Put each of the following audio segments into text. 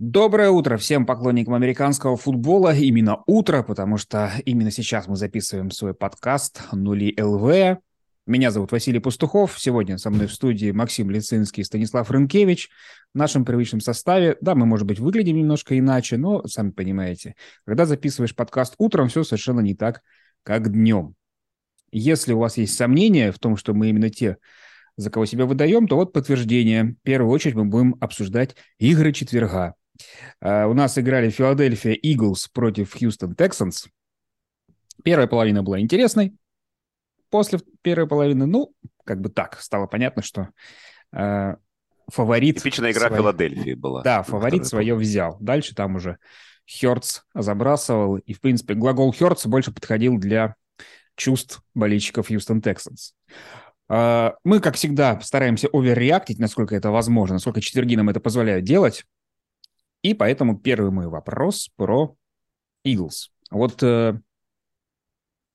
Доброе утро всем поклонникам американского футбола. Именно утро, потому что именно сейчас мы записываем свой подкаст «Нули ЛВ». Меня зовут Василий Пастухов. Сегодня со мной в студии Максим Лицинский и Станислав Рынкевич. В нашем привычном составе. Да, мы, может быть, выглядим немножко иначе, но, сами понимаете, когда записываешь подкаст утром, все совершенно не так, как днем. Если у вас есть сомнения в том, что мы именно те, за кого себя выдаем, то вот подтверждение. В первую очередь мы будем обсуждать игры четверга. Uh, у нас играли Филадельфия Иглс против Хьюстон Тексанс. Первая половина была интересной. После первой половины, ну, как бы так, стало понятно, что uh, фаворит... Типичная игра свой... Филадельфии была. Да, фаворит свое взял. Дальше там уже Херц забрасывал. И, в принципе, глагол Херц больше подходил для чувств болельщиков Хьюстон Тексанс. Uh, мы, как всегда, стараемся оверреактить, насколько это возможно, насколько четверги нам это позволяют делать. И поэтому первый мой вопрос про Eagles. Вот э,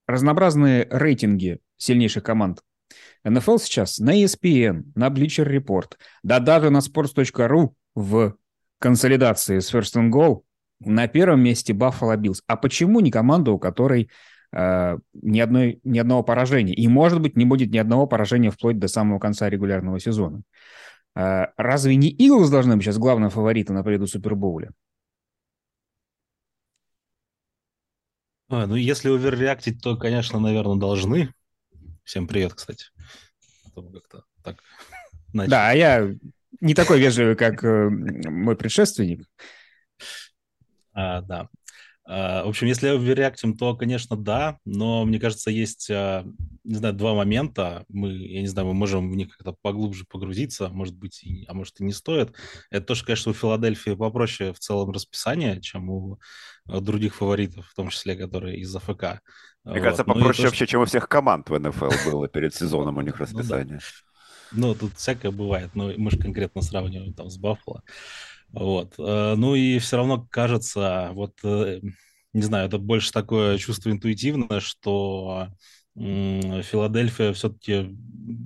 разнообразные рейтинги сильнейших команд НФЛ сейчас на ESPN, на Bleacher Report, да даже на sports.ru в консолидации с First and Goal на первом месте Buffalo Bills. А почему не команда, у которой э, ни, одной, ни одного поражения? И, может быть, не будет ни одного поражения вплоть до самого конца регулярного сезона. А, разве не Иглс должны быть сейчас главным фаворитом на победу Супербоуле? А, ну, если оверреактить, то, конечно, наверное, должны. Всем привет, кстати. А как-то так Да, а я не такой вежливый, как э, мой предшественник. А, да. А, в общем, если оверреактим, то, конечно, да, но мне кажется, есть, а, не знаю, два момента. Мы, я не знаю, мы можем в них как-то поглубже погрузиться, может быть, а может и не стоит. Это то, что, конечно, у Филадельфии попроще в целом расписание, чем у других фаворитов, в том числе, которые из АФК. Мне вот. кажется, ну попроще ну, вообще, что... чем у всех команд в НФЛ было перед сезоном у них расписание. Ну, тут всякое бывает, но мы же конкретно сравниваем там с Баффало. Вот. Э, ну и все равно кажется, вот, э, не знаю, это больше такое чувство интуитивное, что Филадельфия все-таки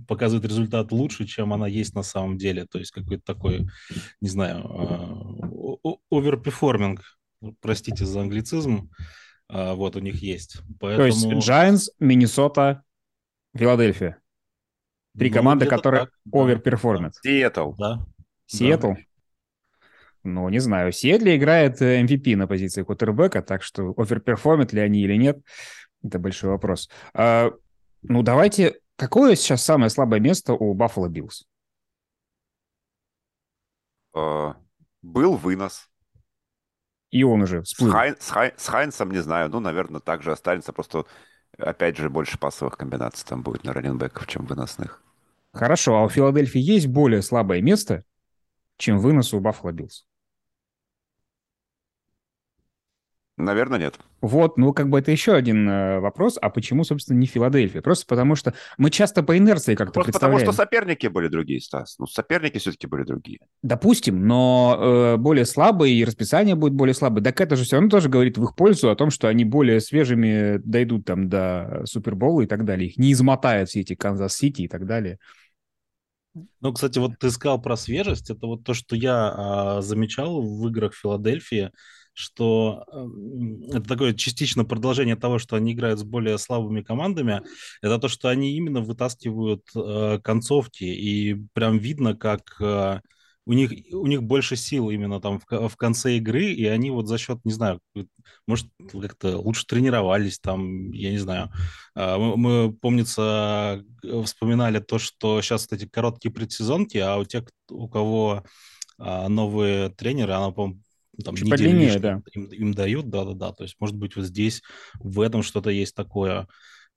показывает результат лучше, чем она есть на самом деле. То есть какой-то такой, не знаю, э, overperforming, простите за англицизм, вот у них есть. Поэтому... То есть Giants, Миннесота, Филадельфия. Три ну, команды, которые overperform ят. Сиэтл. Да. Сиэтл? Да. Ну, не знаю. в Сиэтле играет MVP э, на позиции квотербека, так что overperform ят ли они или нет, это большой вопрос. А, ну, давайте... Какое сейчас самое слабое место у Buffalo Bills? А, был вынос. И он уже всплыл. С, Хайн, с, Хайн, с Хайнсом, не знаю, ну, наверное, также останется. Просто, опять же, больше пасовых комбинаций там будет на раннинбеков, чем выносных. Хорошо, а у Филадельфии есть более слабое место, чем вынос у Buffalo Bills? Наверное, нет. Вот, ну, как бы это еще один э, вопрос. А почему, собственно, не Филадельфия? Просто потому что мы часто по инерции как-то Просто представляем. потому что соперники были другие, Стас. Ну, соперники все-таки были другие. Допустим, но э, более слабые, и расписание будет более слабое. Так это же все равно тоже говорит в их пользу о том, что они более свежими дойдут там до Супербола и так далее. Их не измотают все эти Канзас-Сити и так далее. Ну, кстати, вот ты сказал про свежесть. Это вот то, что я а, замечал в играх Филадельфии что это такое частично продолжение того, что они играют с более слабыми командами, это то, что они именно вытаскивают э, концовки, и прям видно, как э, у них, у них больше сил именно там в, в конце игры, и они вот за счет, не знаю, может, как-то лучше тренировались там, я не знаю. Э, мы, мы, помнится, вспоминали то, что сейчас вот эти короткие предсезонки, а у тех, у кого а, новые тренеры, она, по-моему, там Чуть подлиннее, да. Им, им дают, да-да-да. То есть, может быть, вот здесь в этом что-то есть такое.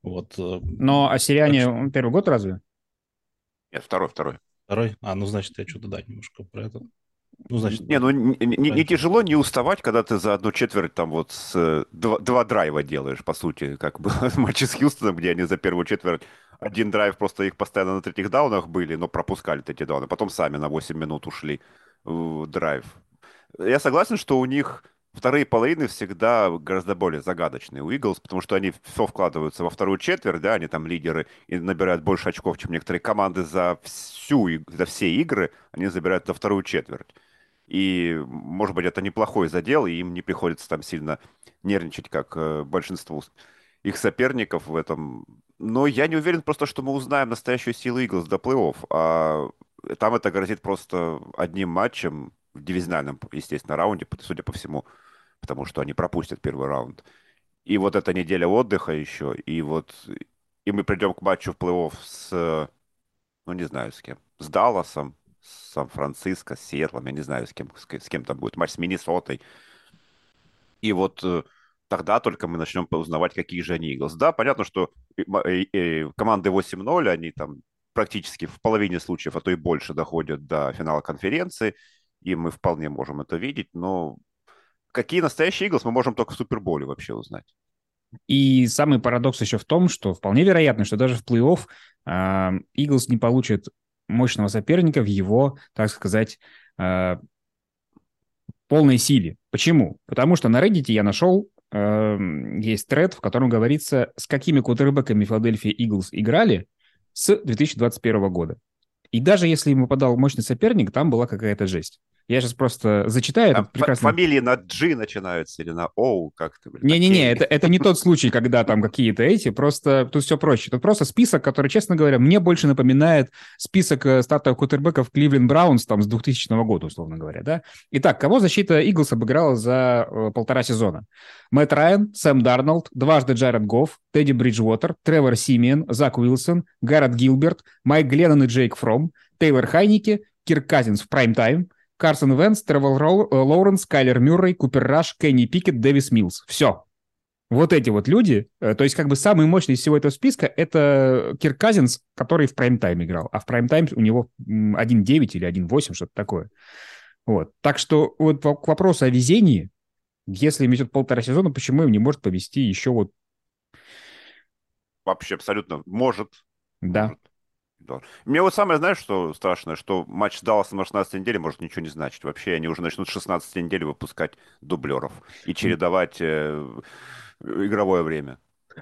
Вот. Э, Но осиряне так... первый год разве? Нет, второй, второй. Второй? А, ну, значит, я что-то дать немножко про это. Ну, значит, не, ну не, не, не тяжело не уставать, когда ты за одну четверть там вот с, два, два драйва делаешь, по сути, как было в матче с Хьюстоном, где они за первую четверть один драйв, просто их постоянно на третьих даунах были, но пропускали эти дауны, потом сами на 8 минут ушли в драйв. Я согласен, что у них вторые половины всегда гораздо более загадочные у Иглс, потому что они все вкладываются во вторую четверть, да, они там лидеры и набирают больше очков, чем некоторые команды за всю, за все игры, они забирают за вторую четверть. И, может быть, это неплохой задел, и им не приходится там сильно нервничать, как э, большинству их соперников в этом. Но я не уверен просто, что мы узнаем настоящую силу Иглс до плей-офф. А там это грозит просто одним матчем в дивизиональном, естественно, раунде, судя по всему, потому что они пропустят первый раунд. И вот эта неделя отдыха еще, и вот и мы придем к матчу в плей-офф с, ну не знаю с кем, с Далласом, с Сан-Франциско, с Сиэтлом, я не знаю с кем, с, с кем там будет матч с Миннесотой. И вот э, тогда только мы начнем узнавать, какие же они Иглс. Да, понятно, что команды 8-0, они там практически в половине случаев, а то и больше доходят до финала конференции, и мы вполне можем это видеть, но какие настоящие Иглс мы можем только в Суперболе вообще узнать. И самый парадокс еще в том, что вполне вероятно, что даже в плей-офф Иглс не получит мощного соперника в его, так сказать, э, полной силе. Почему? Потому что на Reddit я нашел Эм, есть тред, в котором говорится, с какими кутербэками Филадельфия Иглс играли с 2021 года. И даже если ему подал мощный соперник, там была какая-то жесть. Я сейчас просто зачитаю. А прекрасно... Фамилии на G начинаются или на O как-то? Не-не-не, это, это не тот случай, когда там какие-то эти, просто тут все проще. Тут просто список, который, честно говоря, мне больше напоминает список э, стартовых квотербеков Cleveland Browns там с 2000 года, условно говоря, да? Итак, кого защита Eagles обыграла за э, полтора сезона? Мэтт Райан, Сэм Дарнолд, дважды Джаред Гофф, Тедди Бриджвотер, Тревор Симиен, Зак Уилсон, Гаррет Гилберт, Майк Гленнон и Джейк Фром, Тейлор Хайнике, Кирк Казинс в прайм-тайм, Карсон Венц, Тревор э, Лоуренс, Кайлер Мюррей, Купер Раш, Кенни Пикет, Дэвис Милс. Все. Вот эти вот люди, э, то есть как бы самый мощный из всего этого списка это Кирк Казинс, который в прайм-тайм играл. А в прайм-тайм у него 1.9 или 1.8, что-то такое. Вот. Так что вот к вопросу о везении, если им идет полтора сезона, почему им не может повести еще вот... Вообще абсолютно может. Да. Может. Да. Мне вот самое, знаешь, что страшное, что матч с Далласом на 16 неделе может ничего не значить. Вообще они уже начнут с 16 недели выпускать дублеров и чередовать э, игровое время.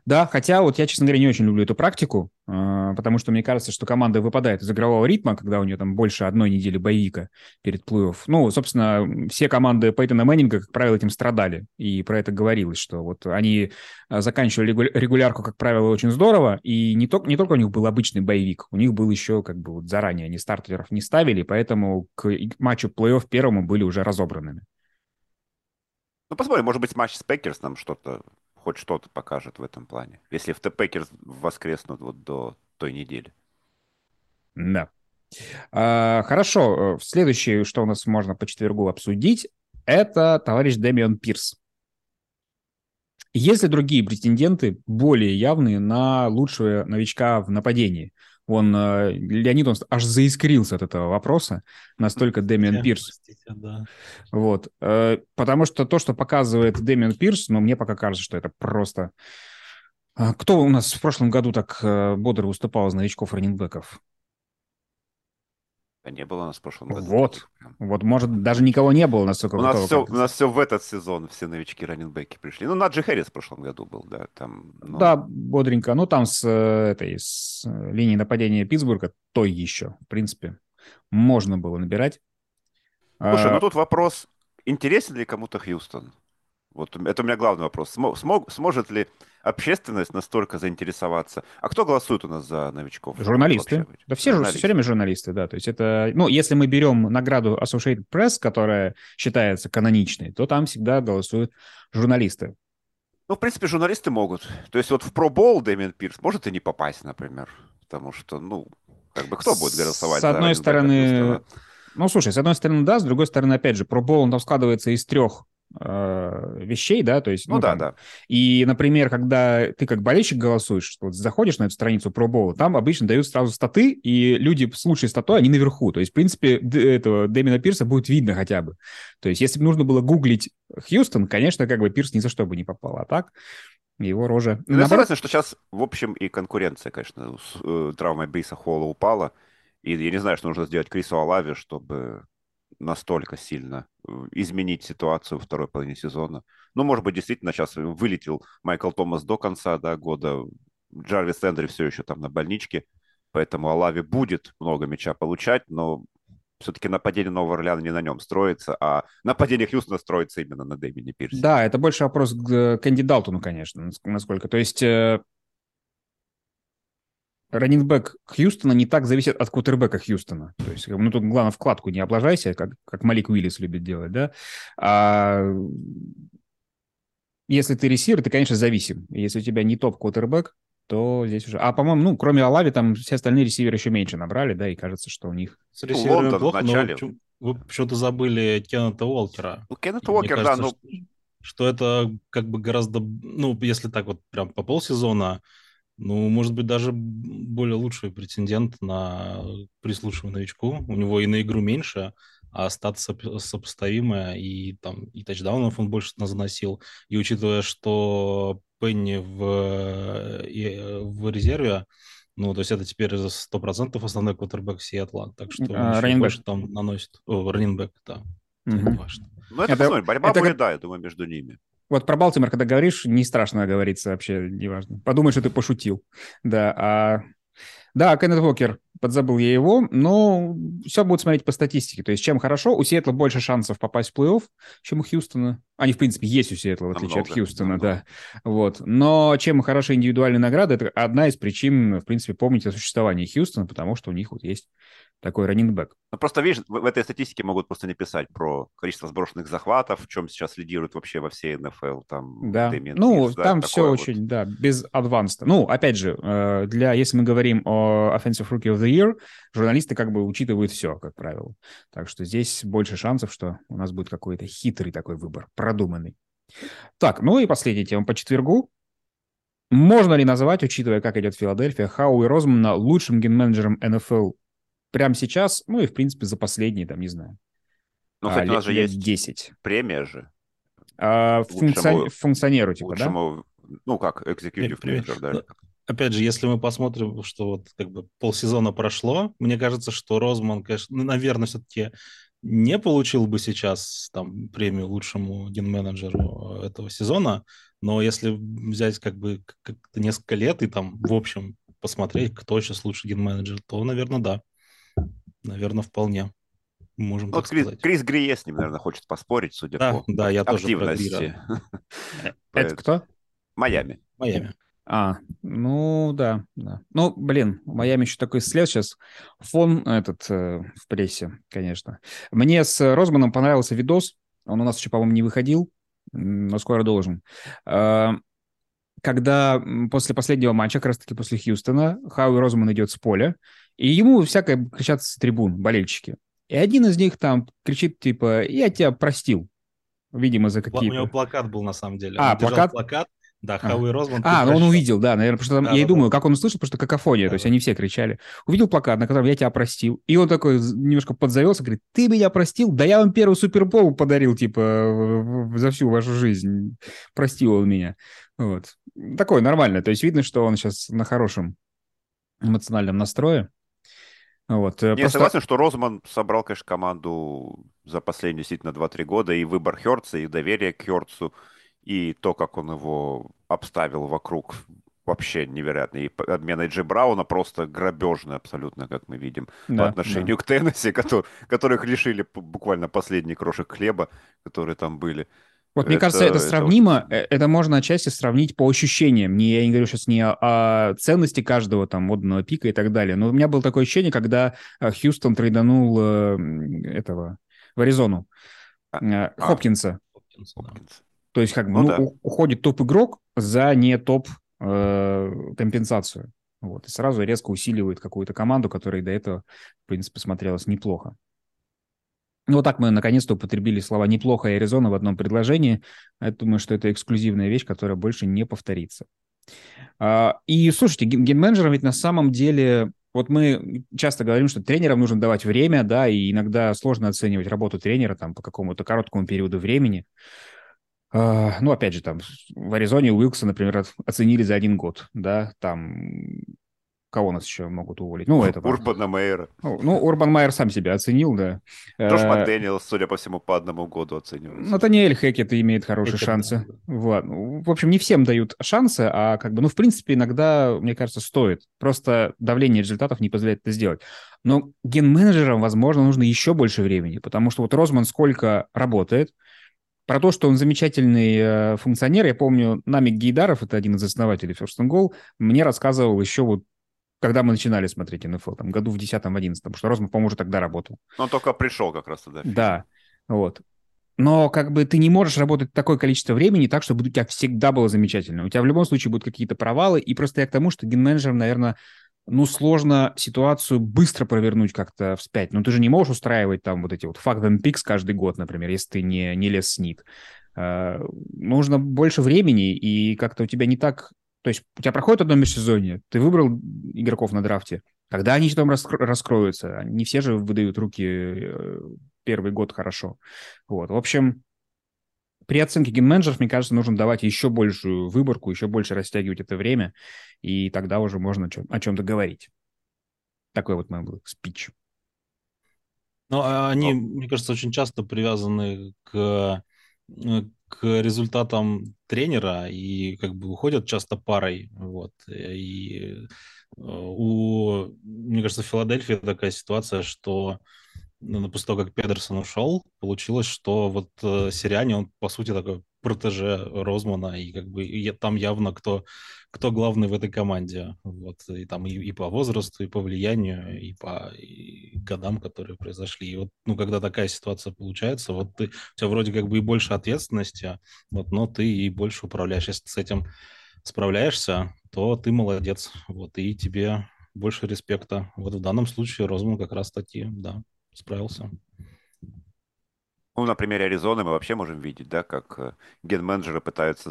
Да, хотя вот я, честно говоря, не очень люблю эту практику, а, потому что мне кажется, что команда выпадает из игрового ритма, когда у нее там больше одной недели боевика перед плей-офф. Ну, собственно, все команды Пейтона Мэннинга, как правило, этим страдали, и про это говорилось, что вот они а, заканчивали регулярку, как правило, очень здорово, и не только, не только у них был обычный bye week, у них был еще как бы вот заранее, они стартеров не ставили, поэтому к матчу плей-офф первому были уже разобранными. Ну, посмотрим, может быть, матч с Packers нам что-то хоть что-то покажет в этом плане. Если в Packers воскреснут вот до той недели. Да. А, хорошо. Э, следующее, что у нас можно по четвергу обсудить, это товарищ Дэмион Пирс. Есть ли другие претенденты более явные на лучшего новичка в нападении? Он, э, Леонид, он аж заискрился от этого вопроса, настолько Дэмиан Пирс. Простите, да. Вот. Э, потому что то, что показывает Дэмиан Пирс, ну, мне пока кажется, что это просто... А, кто у нас в прошлом году так э, бодро выступал из новичков раненбеков? А не было у нас в прошлом году. Вот. Вот, может, даже никого не было, насколько у нас, все, у нас все в этот сезон, все новички раненбеки пришли. Ну, Наджи Хэрис в прошлом году был, да. Там, ну... Да, бодренько. Ну, там с э, этой с э, линии нападения Питтсбурга той еще, в принципе, можно было набирать. Слушай, а... ну тут вопрос, интересен ли кому-то Хьюстон? Вот это у меня главный вопрос. Смог, сможет ли общественность настолько заинтересоваться? А кто голосует у нас за новичков? Журналисты. Да все, журналисты. все время журналисты, да. То есть это, ну, если мы берем награду Associated Press, которая считается каноничной, то там всегда голосуют журналисты. Ну, в принципе, журналисты могут. То есть вот в Pro Bowl Дэмиан Пирс может и не попасть, например. Потому что, ну, как бы кто будет голосовать? С одной стороны... Ну, слушай, с одной стороны, да, с другой стороны, опять же, Pro Bowl, он там складывается из трех вещей, да, то есть... Ну, ну да, там, да. И, например, когда ты как болельщик голосуешь, вот заходишь на эту страницу Pro Bowl, там обычно дают сразу статы, и люди с лучшей статой, они наверху. То есть, в принципе, этого Дэмина Пирса будет видно хотя бы. То есть, если бы нужно было гуглить Хьюстон, конечно, как бы Пирс ни за что бы не попал. А так, его рожа... Ну, Наоборот... согласен, что сейчас, в общем, и конкуренция, конечно, с э, травмой Бриса Холла упала. И я не знаю, что нужно сделать Крису Алави, чтобы настолько сильно э, изменить ситуацию во второй половине сезона. Ну, может быть, действительно сейчас вылетел Майкл Томас до конца да, года. Джарвис Эндри все еще там на больничке, поэтому Алави будет много мяча получать, но все-таки нападение Нового Орлеана не на нем строится, а нападение Хьюстона строится именно на Дэмине Пирсе. Да, это больше вопрос к Кэнди Далтону, конечно, насколько. То есть раннинбэк Хьюстона не так зависит от кутербека Хьюстона. То есть, ну, тут главное вкладку не облажайся, как, как Малик Уиллис любит делать, да. А если ты ресивер, ты, конечно, зависим. Если у тебя не топ-кутербэк, то здесь уже... А, по-моему, ну, кроме Алави, там все остальные ресиверы еще меньше набрали, да, и кажется, что у них... С ресиверами Лондон плохо, но вы почему-то забыли Кеннета Уолкера. Ну, Кеннет Уолкер, кажется, да, ну... Что, что это как бы гораздо... Ну, если так вот прям по полсезона, ну, может быть, даже более лучший претендент на прислушивание новичку. У него и на игру меньше, а статус сопоставимая, и там и тачдаунов он больше заносил. И учитывая, что Пенни в, и, в резерве, ну, то есть это теперь 100% основной квотербек Сиэтла, так что а, он больше там наносит. О, раннинбэк, да. Угу. важно. Ну, это, это посмотрим, борьба это будет, как... да, я думаю, между ними. Вот про Балтимор, когда говоришь, не страшно говорится вообще, неважно. Подумай, что ты пошутил. Да, а... Да, Кеннет Уокер, подзабыл я его, но все будет смотреть по статистике. То есть чем хорошо, у Сиэтла больше шансов попасть в плей-офф, чем у Хьюстона. Они, в принципе, есть у Сиэтла, в отличие намного, от Хьюстона, намного. да. Вот. Но чем хорошие индивидуальные награды, это одна из причин, в принципе, помнить о существовании Хьюстона, потому что у них вот есть такой раннингбэк. Ну, просто, видишь, в, в этой статистике могут просто не писать про количество сброшенных захватов, в чем сейчас лидирует вообще во всей НФЛ. Там, да, Дэмиан ну, там да, все вот. очень, да, без адванста. Ну, опять же, э, для, если мы говорим о Offensive Rookie of the Year, журналисты как бы учитывают все, как правило. Так что здесь больше шансов, что у нас будет какой-то хитрый такой выбор, продуманный. Так, ну и последняя тема по четвергу. Можно ли называть, учитывая, как идет Филадельфия, Хауи Розмана лучшим ген-менеджером НФЛ прямо сейчас, ну и, в принципе, за последние, там, не знаю, ну, кстати, а, у нас же есть 10. премия же. А, лучшему, функционеру, типа, лучшему, да? Ну, как, executive manager, да. Опять же, если мы посмотрим, что вот как бы полсезона прошло, мне кажется, что Розман, конечно, ну, наверное, все-таки не получил бы сейчас там премию лучшему ген-менеджеру этого сезона, но если взять как бы как несколько лет и там в общем посмотреть, кто сейчас лучший ген-менеджер, то, наверное, да. Наверное, вполне. Можем вот Крис, сказать. Крис Грие с ним, наверное, хочет поспорить, судя да, по да, я активности. Тоже Это кто? Майами. Майами. А, ну да, да. Ну, блин, Майами еще такой след сейчас. Фон этот э, в прессе, конечно. Мне с Розманом понравился видос. Он у нас еще, по-моему, не выходил, но скоро должен. Э, когда после последнего матча, как раз-таки после Хьюстона, Хауи Розман идет с поля, и ему всякое кричат с трибун, болельщики. И один из них там кричит, типа, я тебя простил. Видимо, за какие-то... У него плакат был, на самом деле. А, он плакат? плакат, да, Хауи а. Розман. А, ну он увидел, да, наверное, потому что там, да, я да, и думаю, да. как он услышал, потому что какофония, да, то есть да. они все кричали. Увидел плакат, на котором я тебя простил. И он такой немножко подзавелся, говорит, ты меня простил? Да я вам первый супербол подарил, типа, за всю вашу жизнь. Простил он меня. Вот. Такое нормально. То есть видно, что он сейчас на хорошем эмоциональном настрое. Вот, э, Я просто... согласен, что Розман собрал, конечно, команду за последние действительно 2-3 года, и выбор Херца, и доверие к Херцу, и то, как он его обставил вокруг, вообще невероятно. И обмен Эйджи Брауна просто грабежный абсолютно, как мы видим, да, по отношению да. к Теннесси, который, которых лишили буквально последний крошек хлеба, которые там были. Вот мне это, кажется, это сравнимо, это, это можно отчасти сравнить по ощущениям. Не, я не говорю сейчас не о, о ценности каждого там модного пика и так далее, но у меня было такое ощущение, когда э, Хьюстон трейданул э, этого в Аризону, а, э, а. Хопкинса. Хопкинс, да. То есть как бы ну, ну, да. уходит топ-игрок за не топ-компенсацию. Э, вот, и сразу резко усиливает какую-то команду, которая до этого, в принципе, смотрелась неплохо. Ну, вот так мы наконец-то употребили слова «неплохо» и «Аризона» в одном предложении. Я думаю, что это эксклюзивная вещь, которая больше не повторится. А, и, слушайте, ген-менеджерам ведь на самом деле... Вот мы часто говорим, что тренерам нужно давать время, да, и иногда сложно оценивать работу тренера там по какому-то короткому периоду времени. А, ну, опять же, там в Аризоне Уилкса, например, оценили за один год, да, там Кого у нас еще могут уволить? Ну, это... Урбана Мейера. Ну, ну, Урбан Майер сам себя оценил, да. Джош Макдэниелс, судя по всему, по одному году оценивается. Натаниэль Хекет имеет хорошие Хекет, шансы. Да. Вот. Ну, в общем, не всем дают шансы, а как бы, ну, в принципе, иногда, мне кажется, стоит. Просто давление результатов не позволяет это сделать. Но ген-менеджерам, возможно, нужно еще больше времени, потому что вот Розман сколько работает, про то, что он замечательный э, функционер, я помню, Намик Гейдаров, это один из основателей First and Goal, мне рассказывал еще вот когда мы начинали смотреть НФЛ, там, году в 10-11, потому что Розман, по-моему, уже тогда работал. Он только пришел как раз тогда. Да, вот. Но как бы ты не можешь работать такое количество времени так, чтобы у тебя всегда было замечательно. У тебя в любом случае будут какие-то провалы, и просто я к тому, что ген-менеджерам, наверное, ну, сложно ситуацию быстро провернуть как-то вспять. Ну, ты же не можешь устраивать там вот эти вот fuck them picks каждый год, например, если ты не, не лес снит. Uh, нужно больше времени, и как-то у тебя не так... То есть у тебя проходит одно межсезонье, ты выбрал игроков на драфте, когда они раскро- раскроются? Не все же выдают руки э, первый год хорошо. Вот, в общем, при оценке ген-менеджеров, мне кажется, нужно давать еще большую выборку, еще больше растягивать это время, и тогда уже можно о, чем- о чем-то говорить. Такой вот мой был спич. Ну, а они, мне кажется, очень часто привязаны к, э, к результатам тренера и как бы уходят часто парой. Вот. И э, у, мне кажется, в Филадельфии такая ситуация, что после того, как Педерсон ушел, получилось, что вот э, Сириане, он, по сути, такой протеже Розмана, и как бы и там явно кто, кто главный в этой команде. Вот, и там и, и по возрасту, и по влиянию, и по и годам, которые произошли. И вот, ну, когда такая ситуация получается, вот ты, у тебя вроде как бы и больше ответственности, вот, но ты и больше управляешь. Если ты с этим справляешься, то ты молодец, вот, и тебе больше респекта. Вот в данном случае Розман как раз таки, да, справился. Ну, на примере Аризоны мы вообще можем видеть, да, как э, ген-менеджеры пытаются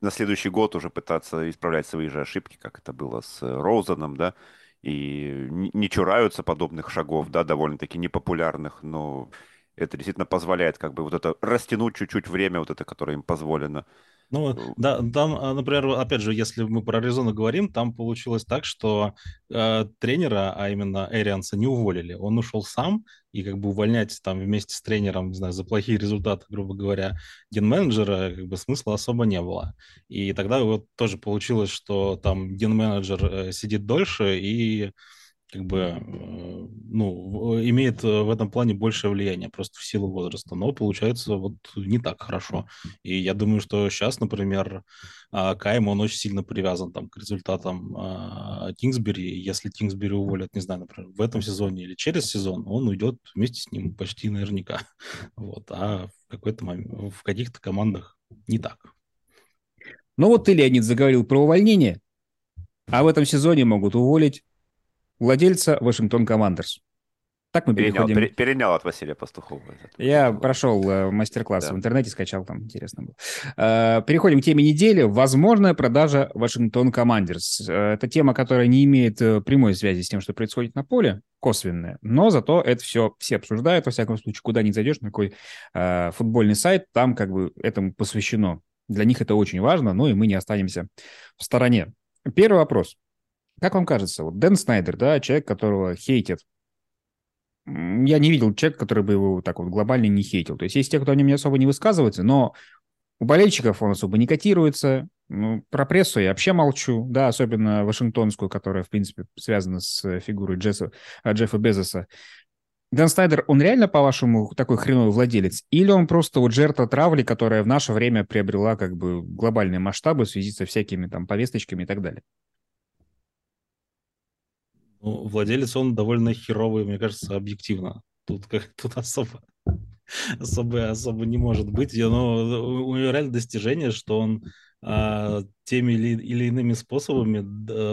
на следующий год уже пытаться исправлять свои же ошибки, как это было с э, Роузаном, да, и не чураются подобных шагов, да, довольно-таки непопулярных, но это действительно позволяет как бы вот это растянуть чуть-чуть время, вот это, которое им позволено. Ну, э, да, там, а, например, опять же, если мы про Аризону говорим, там получилось так, что э, тренера, а именно Эрианса, не уволили. Он ушел сам, и как бы увольнять там вместе с тренером, не знаю, за плохие результаты, грубо говоря, ген-менеджера, как бы смысла особо не было. И тогда вот тоже получилось, что там ген-менеджер э, сидит дольше, и как бы, э, ну, имеет э, в этом плане большее влияние просто в силу возраста, но получается вот не так хорошо. И я думаю, что сейчас, например, а, Кайм, он очень сильно привязан там к результатам а, Кингсбери. Если Кингсбери уволят, не знаю, например, в этом сезоне или через сезон, он уйдет вместе с ним почти наверняка. Вот. А в какой-то момент, в каких-то командах не так. Ну вот ты, Леонид, заговорил про увольнение, а в этом сезоне могут уволить владельца Вашингтон Командерс. Так мы перенял, переходим... перенял от Василия Пастухова. Я прошел э, мастер-класс да. в интернете, скачал там, интересно было. Э, переходим к теме недели. Возможная продажа Вашингтон Командерс. Э, это тема, которая не имеет э, прямой связи с тем, что происходит на поле, косвенная. Но зато это все все обсуждают, во всяком случае, куда ни зайдешь, на какой э, футбольный сайт, там как бы этому посвящено. Для них это очень важно, ну и мы не останемся в стороне. Первый вопрос. Как вам кажется, вот Дэн Снайдер, да, человек, которого хейтят, я не видел человека, который бы его так вот глобально не хейтил. То есть есть те, кто о нем не особо не высказывается, но у болельщиков он особо не котируется. Ну, про прессу я вообще молчу, да, особенно вашингтонскую, которая, в принципе, связана с фигурой Джесса, Джеффа Безоса. Дэн Снайдер, он реально, по-вашему, такой хреновый владелец? Или он просто вот жертва травли, которая в наше время приобрела как бы глобальные масштабы в связи со всякими там повесточками и так далее? Ну, владелец он довольно херовый, мне кажется, объективно. Тут как тут особо особо, особо не может быть. Но у него реально достижение, что он а, теми или, или иными способами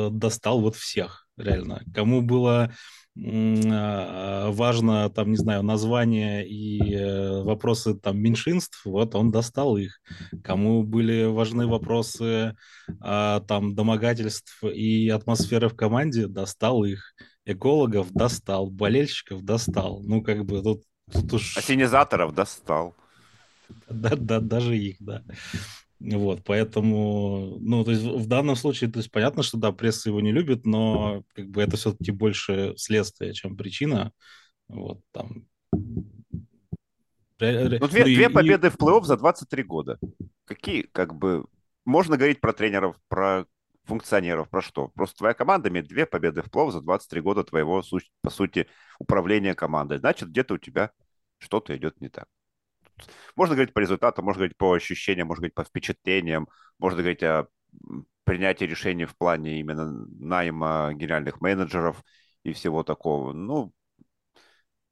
достал вот всех, реально. Кому было а, важно, там, не знаю, название и э, вопросы там меньшинств, вот он достал их. Кому были важны вопросы а, там домогательств и атмосферы в команде, достал их. Экологов достал, болельщиков достал. Ну, как бы тут, тут уж... Ассенизаторов достал. Да, да, даже их, да. Вот, поэтому, ну, то есть в данном случае, то есть понятно, что, да, пресса его не любит, но как бы это все-таки больше следствие, чем причина. Вот, там... Ну, две, ну, две и, победы и... в плей-офф за 23 года. Какие, как бы, можно говорить про тренеров, про функционеров, про что? Просто твоя команда имеет две победы в плей-офф за 23 года твоего, по сути, управления командой. Значит, где-то у тебя что-то идет не так. Можно говорить по результатам, можно говорить по ощущениям, можно говорить по впечатлениям, можно говорить о принятии решений в плане именно найма генеральных менеджеров и всего такого. Ну,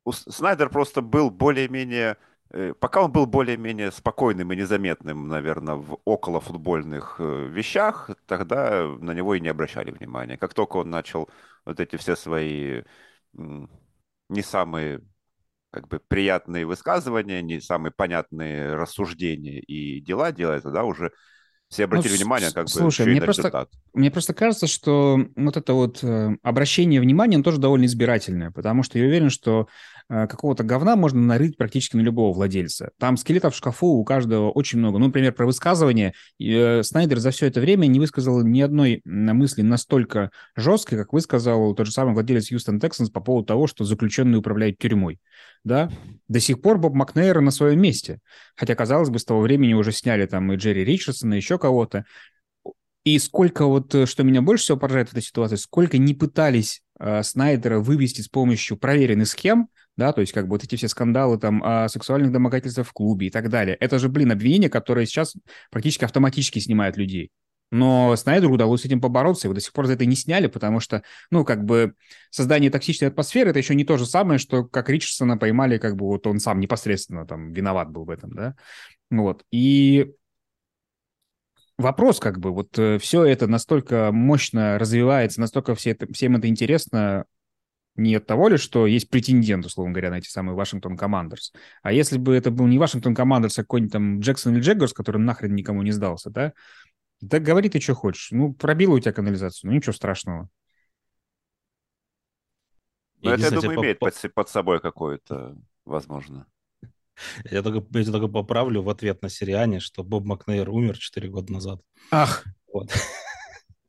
Снайдер просто был более-менее э, Пока он был более-менее спокойным и незаметным, наверное, в околофутбольных э, вещах, тогда на него и не обращали внимания. Как только он начал вот эти все свои не самые как бы приятные высказывания, не самые понятные рассуждения и дела делает, тогда уже все обратили ну, внимание, как слушай, бы, мне просто, результат. мне просто кажется, что вот это вот э, обращение внимания, оно тоже довольно избирательное, потому что я уверен, что какого-то говна можно нарыть практически на любого владельца. Там скелетов в шкафу у каждого очень много. Ну, например, про высказывание. Э, Снайдер за все это время не высказал ни одной мысли настолько жесткой, как высказал тот же самый владелец Houston Texans по поводу того, что заключенные управляют тюрьмой да, до сих пор Боб Макнейр на своем месте. Хотя, казалось бы, с того времени уже сняли там и Джерри Ричардсона, и еще кого-то. И сколько вот, э, что меня больше всего поражает в этой ситуации, сколько не пытались э, Снайдера вывести с помощью проверенных схем, да, то есть как бы вот эти все скандалы там о сексуальных домогательствах в клубе и так далее. Это же, блин, обвинения, которые сейчас практически автоматически снимают людей. Но Снайдеру удалось с этим побороться, его до сих пор за это не сняли, потому что, ну, как бы создание токсичной атмосферы – это еще не то же самое, что как Ричардсона поймали, как бы вот он сам непосредственно там виноват был в этом, да. Вот. И вопрос, как бы, вот э, все это настолько мощно развивается, настолько все это, всем это интересно, не от того ли, что есть претендент, условно говоря, на эти самые Вашингтон Командерс. А если бы это был не Вашингтон Командерс, а какой-нибудь там Джексон или Джеггерс, который нахрен никому не сдался, да, да говори ты, что хочешь. Ну, пробила у тебя канализацию, ну ничего страшного. Ну, это, я думаю, по... имеет под, под собой какое-то, возможно. Я только, я только поправлю в ответ на Сириане, что Боб Макнейр умер 4 года назад. Ах! Вот.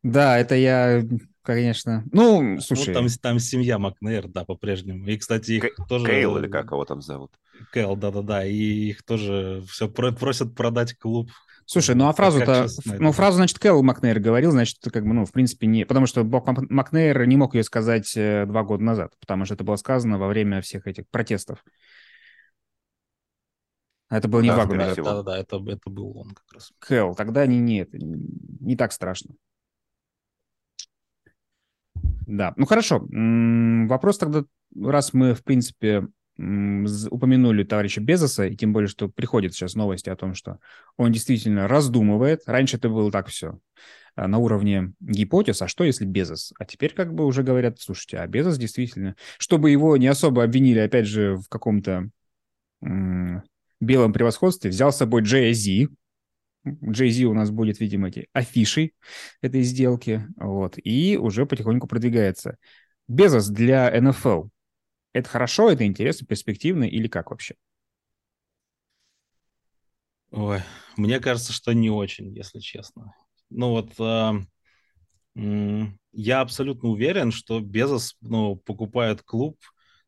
Да, это я, конечно. Ну, ну слушай. Ну, там, там семья Макнейр, да, по-прежнему. И, кстати, их К- тоже... Кейл или как его там зовут? Кейл, да-да-да. И их тоже все просят продать клуб Слушай, ну а фразу-то, ну фразу, значит, Кэл Макнейр говорил, значит, как бы, ну, в принципе, не... Потому что Боб Макнейр не мог ее сказать э, два года назад, потому что это было сказано во время всех этих протестов. Это было не да, два года назад. Да-да-да, это, это был он как раз. Кэл, тогда не, нет, не так страшно. Да, ну хорошо. Вопрос тогда, раз мы, в принципе, упомянули товарища Безоса, и тем более, что приходят сейчас новости о том, что он действительно раздумывает. Раньше это было так все а, на уровне гипотез, а что если Безос? А теперь как бы уже говорят, слушайте, а Безос действительно, чтобы его не особо обвинили, опять же, в каком-то белом превосходстве, взял с собой Jay-Z, Jay-Z у нас будет, видимо, эти афиши этой сделки, вот, и уже потихоньку продвигается. Безос для НФЛ это хорошо, это интересно, перспективно или как вообще? Ой, мне кажется, что не очень, если честно. Ну вот э, я абсолютно уверен, что Безос ну, покупает клуб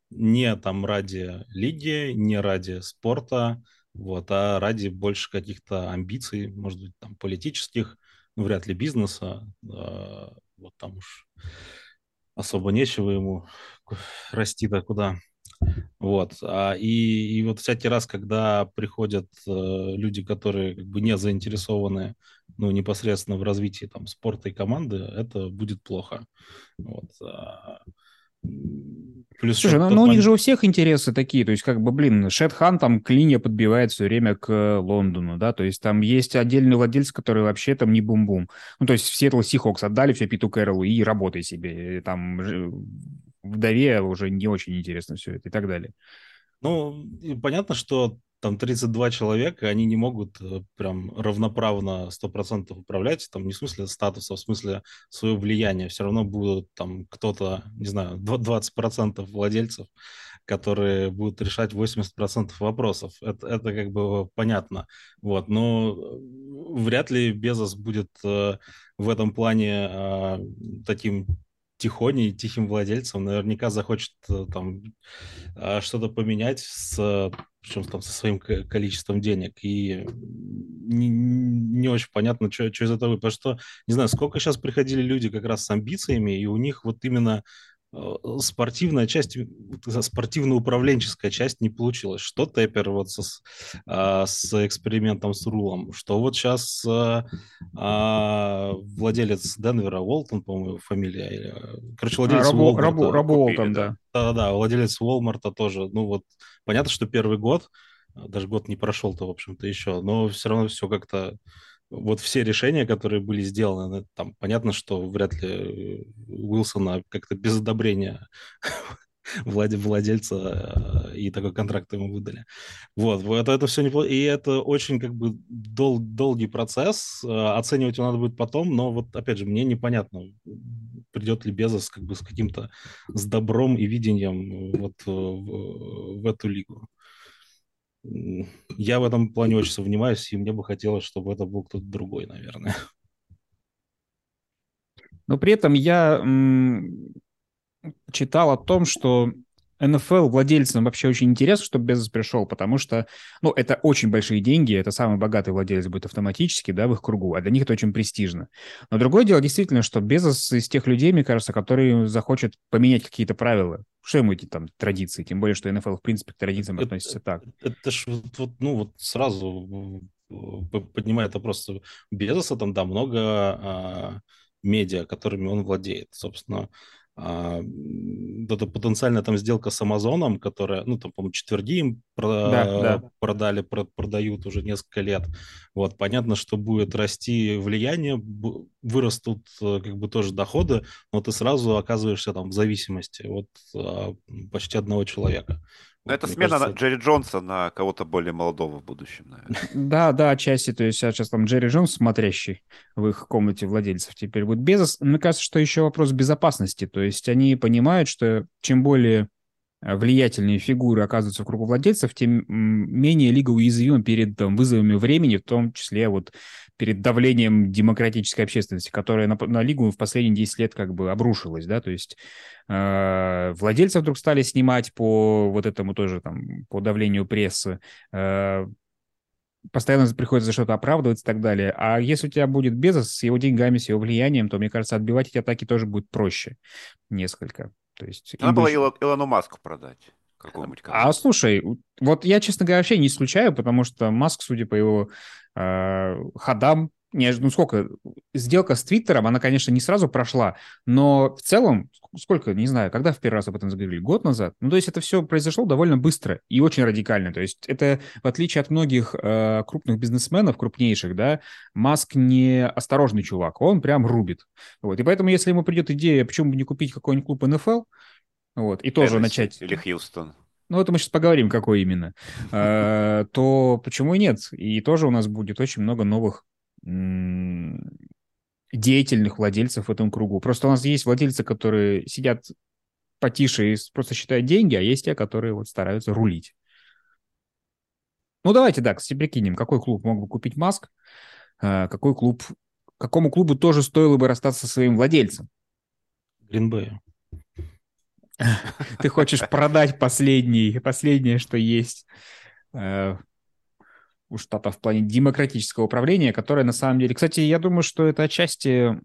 не там ради лиги, не ради спорта, вот, а ради больше каких-то амбиций, может быть, там политических, ну, вряд ли бизнеса. Э, вот там уж особо нечего ему расти-то куда. Вот. А, и, и вот всякий раз, когда приходят э, люди, которые как бы не заинтересованы ну, непосредственно в развитии там, спорта и команды, это будет плохо. Вот. Плюс Слушай, ну, ну у них же у всех интересы такие, то есть как бы, блин, Шетхан там клинья подбивает все время к Лондону, да, то есть там есть отдельный владелец, который вообще там не бум-бум. Ну, то есть в Сиэтл Сихокс отдали все Питу Кэрролу и работай себе, там вдове уже не очень интересно все это и так далее. Ну, понятно, что там 32 человека, они не могут э, прям равноправно 100% управлять, там не в смысле статуса, а в смысле своего влияния. Все равно будут там кто-то, не знаю, 20% владельцев, которые будут решать 80% вопросов. Это, это как бы понятно. Вот. Но вряд ли Безос будет в этом плане таким тихоней, тихим владельцем, наверняка захочет там что-то поменять с причем там со своим количеством денег. И не, не очень понятно, что, из этого. Потому что, не знаю, сколько сейчас приходили люди как раз с амбициями, и у них вот именно Э, спортивная часть, спортивно-управленческая часть не получилась. Что Теппер вот с, а, с экспериментом с рулом, что вот сейчас а, а, владелец Денвера, Уолтон, по-моему, фамилия. Короче, владелец Рабо, Уолмарта. Рабо, Рабо Уолтон, да. Да-да, владелец Уолмарта тоже. Ну вот, понятно, что первый год, даже год не прошел-то, в общем-то, еще, но все равно все как-то вот все решения, которые были сделаны, там понятно, что вряд ли э, Уилсона как-то без одобрения владельца э, и такой контракт ему выдали. Вот, это, это все неплохо. И это очень как бы дол, долгий процесс. Э, оценивать его надо будет потом, но вот опять же, мне непонятно, придет ли Безос как бы с каким-то с добром и видением вот в, в эту лигу я в этом плане очень сомневаюсь, и мне бы хотелось, чтобы это был кто-то другой, наверное. Но при этом я читал о том, что НФЛ владельцам вообще очень интересно, чтобы Безос пришел, потому что, ну, это очень большие деньги, это самый богатый владелец будет автоматически, да, в их кругу, а для них это очень престижно. Но другое дело действительно, что Безос из тех людей, мне кажется, которые захочет поменять какие-то правила. Что ему эти там традиции? Тем более, что НФЛ, в принципе, к традициям это, относится так. Это, это ж вот, ну, вот сразу э, поднимает вопрос Безоса, там, да, много а, медиа, которыми он владеет. Собственно, это потенциальная там сделка с Амазоном, которая, ну, там, по-моему, четверги им про- да, да. продали, про- продают уже несколько лет. Вот, понятно, что будет расти влияние, вырастут э, как бы тоже доходы, но ты сразу оказываешься там в зависимости от а, почти одного человека. Но это смена кажется... Джерри Джонса на кого-то более молодого в будущем, наверное. Да, да, отчасти. То есть сейчас там Джерри Джонс, смотрящий в их комнате владельцев, теперь будет Безос. Мне кажется, что еще вопрос безопасности. То есть они понимают, что чем более влиятельные фигуры оказываются в кругу владельцев, тем менее лига уязвима перед там, вызовами времени, в том числе вот перед давлением демократической общественности, которая на, на лигу в последние 10 лет как бы обрушилась, да, то есть э, владельцев вдруг стали снимать по вот этому тоже там, по давлению прессы, э, постоянно приходится за что-то оправдываться и так далее. А если у тебя будет Безос с его деньгами, с его влиянием, то, мне кажется, отбивать эти атаки тоже будет проще несколько. То есть, Надо было больше... Илону Маску продать какому-нибудь. А слушай, вот я, честно говоря, вообще не исключаю, потому что Маск, судя по его э, ходам, не, ну сколько, сделка с Твиттером, она, конечно, не сразу прошла, но в целом, сколько, не знаю, когда в первый раз об этом заговорили, год назад? Ну, то есть это все произошло довольно быстро и очень радикально. То есть это, в отличие от многих э, крупных бизнесменов, крупнейших, да, Маск не осторожный чувак, он прям рубит. Вот. И поэтому, если ему придет идея, почему бы не купить какой-нибудь клуб НФЛ, вот, и тоже Теннесси начать... Или Хьюстон. Ну, это мы сейчас поговорим, какой именно. Э, то почему и нет? И тоже у нас будет очень много новых деятельных владельцев в этом кругу. Просто у нас есть владельцы, которые сидят потише и просто считают деньги, а есть те, которые вот стараются рулить. Ну, давайте, да, кстати, прикинем, какой клуб мог бы купить Маск, э, какой клуб, какому клубу тоже стоило бы расстаться со своим владельцем. Гринбею. Ты хочешь продать последний, последнее, что есть э, у штата в плане демократического управления, которое на самом деле... Кстати, я думаю, что это отчасти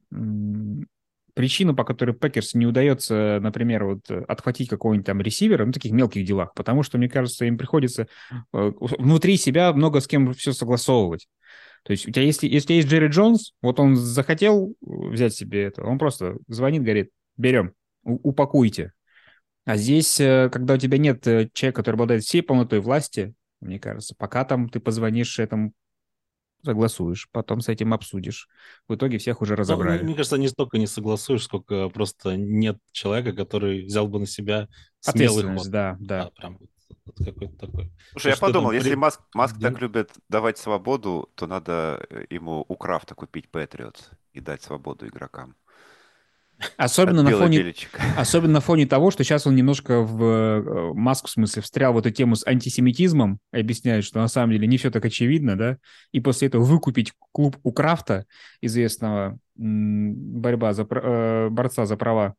причина, по которой Packers не удается, например, вот отхватить какого-нибудь там ресивера, ну, таких мелких делах, потому что, мне кажется, им приходится э, внутри себя много с кем все согласовывать. То есть у тебя, если, если есть Джерри Джонс, вот он захотел взять себе это, он просто звонит, говорит, берем, упакуйте, а здесь, э, когда у тебя нет э, человека, который обладает всей полнотой власти, мне кажется, пока там ты позвонишь этому, согласуешь, потом с этим обсудишь. В итоге всех уже ну, разобрали. Ну, мне кажется, не столько не согласуешь, сколько просто нет человека, который взял бы на себя смелый ход. да, да. да прям какой-то такой. Слушай, я подумал, если при... Маск, Маск так любит давать свободу, то надо э, ему у Крафта купить Patriots и дать свободу игрокам. Особенно на, фоне, особенно на фоне того, что сейчас он немножко в э, маску, в смысле, встрял в эту тему с антисемитизмом, объясняет, что на самом деле не все так очевидно, да, и после этого выкупить клуб у Крафта, известного борьба за, э, борца за права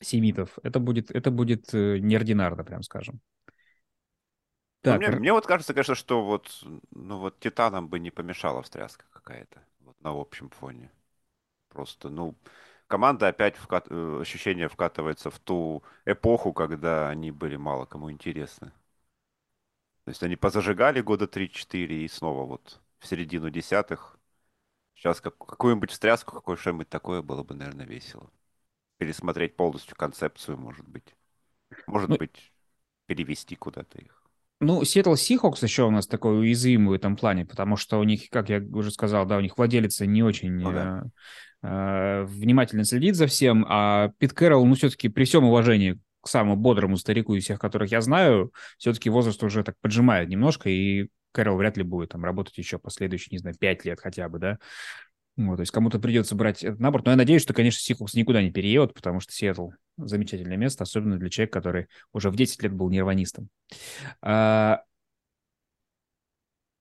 семитов, это будет, это будет э, неординарно, прям скажем. Ну, так, мне, мне вот кажется, конечно, что вот, ну вот Титанам бы не помешала встряска какая-то вот на общем фоне. Просто, ну, команда опять вкат... Э, ощущение вкатывается в ту эпоху, когда они были мало кому интересны. То есть они позажигали года 3-4 и снова вот в середину десятых. Сейчас как, какую-нибудь встряску, какое что-нибудь такое было бы, наверное, весело. Пересмотреть полностью концепцию, может быть. Может ну, быть, перевести куда-то их. Ну, Seattle Seahawks еще у нас такой уязвимый в этом плане, потому что у них, как я уже сказал, да, у них владелец не очень ну, да. э, э, внимательно следит за всем, а Пит Кэрролл, ну, все-таки при всем уважении к самому бодрому старику из всех, которых я знаю, все-таки возраст уже так поджимает немножко, и Кэрролл вряд ли будет там работать еще последующие, не знаю, пять лет хотя бы, да. Вот, то есть кому-то придется брать этот набор. Но я надеюсь, что, конечно, Сихокс никуда не переедет, потому что Сиэтл – замечательное место, особенно для человека, который уже в 10 лет был нирванистом. А...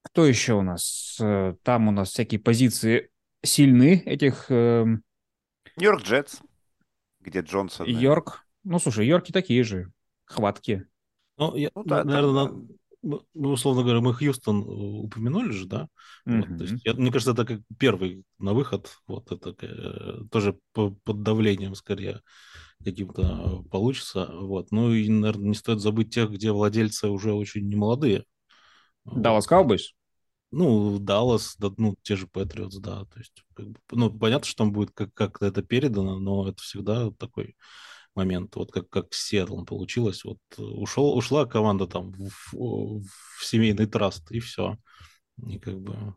Кто еще у нас? Э, там у нас всякие позиции сильны этих... Эм, Нью-Йорк Джетс, где Джонсон. Йорк. Ну, слушай, Йорки такие же, хватки. Ну, я, ну да, наверное, там, ну, условно говоря, мы Хьюстон э, упомянули же, да? Mm-hmm. Вот, то есть, я, мне кажется, это как первый на выход, вот это э, тоже по, под давлением скорее каким-то получится, вот. Ну и, наверное, не стоит забыть тех, где владельцы уже очень немолодые. Даллас Cowboys? Ну, Даллас, да, ну, те же Патриотс, да, то есть, как бы, ну, понятно, что там будет как- как-то это передано, но это всегда такой момент, вот как, как с Сиэтлом получилось, вот ушел, ушла команда там в, в семейный траст, и все. И как бы...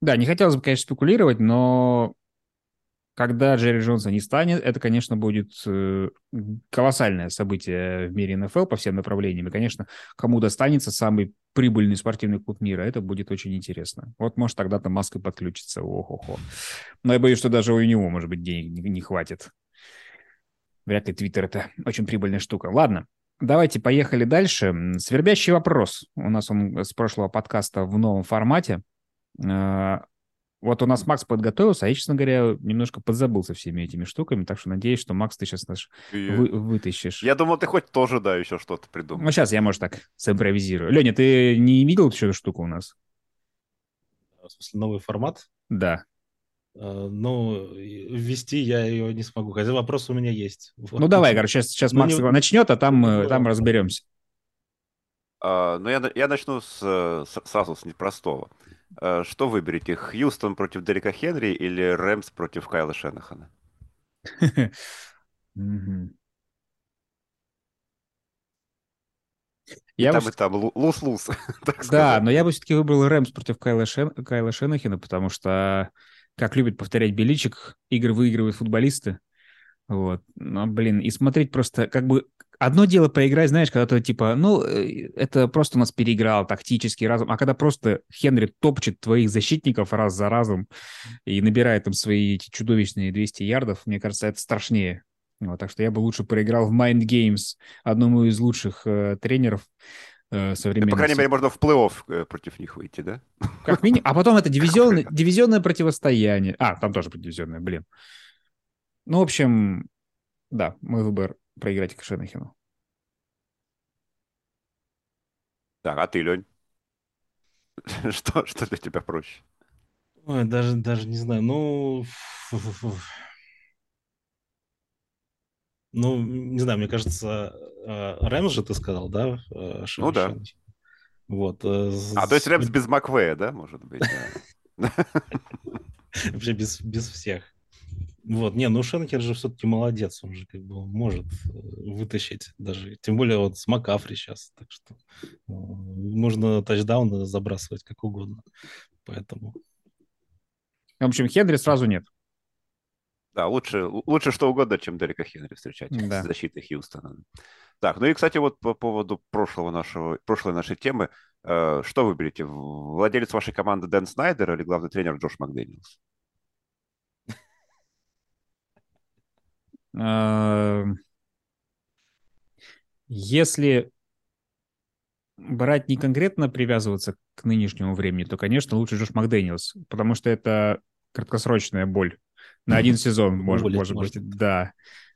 Да, не хотелось бы, конечно, спекулировать, но когда Джерри Джонса не станет, это, конечно, будет э, колоссальное событие в мире НФЛ по всем направлениям. И, конечно, кому достанется самый прибыльный спортивный клуб мира, это будет очень интересно. Вот, может, тогда-то Маска подключится. Ох-охо. Но я боюсь, что даже у него, может быть, денег не, не хватит. Вряд ли Твиттер это очень прибыльная штука. Ладно, давайте поехали дальше. Свербящий вопрос. У нас он с прошлого подкаста в новом формате. Э, вот у нас Макс подготовился, а я, честно говоря, немножко подзабылся всеми этими штуками, так что надеюсь, что, Макс, ты сейчас наш вы, вытащишь. Я думал, ты хоть тоже, да, еще что-то придумал. Ну, сейчас я, может, так симпровизирую. Леня, ты не видел еще эту штуку у нас? В смысле, новый формат? Да. Э, ну, ввести я ее не смогу. Хотя вопрос у меня есть. Вот. Ну, давай, короче, сейчас, сейчас ну, Макс не... начнет, а там, ну, там разберемся. А, ну, я, я начну с, с, сразу с непростого. А, что выберете, Хьюстон против Дерека Хенри или Рэмс против Кайла Шенахана? Я там, бы... и там, лус-лус. Да, но я бы все-таки выбрал Рэмс против Кайла, Шен... Кайла Шенахина, потому что как любит повторять Беличик, игры выигрывают футболисты. Вот. Но, блин, и смотреть просто как бы... Одно дело поиграть, знаешь, когда ты типа, ну, э, это просто у нас переиграл тактически разом, а когда просто Хенри топчет твоих защитников раз за разом и набирает там свои эти чудовищные 200 ярдов, мне кажется, это страшнее. Вот, так что я бы лучше проиграл в Mind Games, одному из лучших э, тренеров э, современности. По крайней мере, можно в плей-офф э, против них выйти, да? Как минимум. А потом это дивизионное, дивизионное противостояние. А, там тоже дивизионное, блин. Ну, в общем, да, мой выбор проиграть к Шенахину. Так, а ты, Лень? Что, что для тебя проще? Ой, даже, даже не знаю. Ну, ну, не знаю, мне кажется, э, Рэмс же ты сказал, да? Э, ну да. Вот. Э, а, то есть Рэмс без Маквея, да, может быть? Вообще без, без всех. Вот, не, ну Шенкер же все-таки молодец, он же как бы может вытащить даже, тем более вот с Макафри сейчас, так что можно тачдаун забрасывать как угодно, поэтому. В общем, Хенри сразу нет. Да, лучше, лучше что угодно, чем Дерека Хенри встречать да. с защитой Хьюстона. Так, ну и, кстати, вот по поводу прошлого нашего, прошлой нашей темы, э, что выберете? Владелец вашей команды Дэн Снайдер или главный тренер Джош Макдэниелс? Э, если брать не конкретно привязываться к нынешнему времени, то, конечно, лучше Джош Макдэниелс, потому что это краткосрочная боль. На один сезон, может, может быть, да.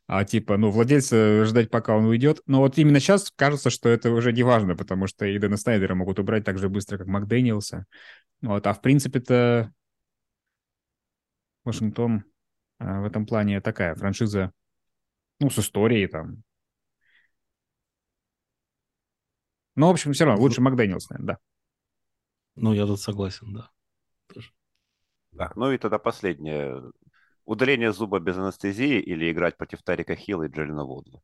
А типа, ну, владельца ждать, пока он уйдет. Но вот именно сейчас кажется, что это уже не важно, потому что и Дэна Снайдера могут убрать так же быстро, как Макдэниелса. Вот, а в принципе-то Вашингтон а, в этом плане такая франшиза, ну, с историей там. Ну, в общем, все равно лучше Макдэниелс, наверное, да. Ну, я тут согласен, да. Тоже. Да, ну и тогда последнее. Удаление зуба без анестезии или играть против Тарика Хилла и Джелина Вудла?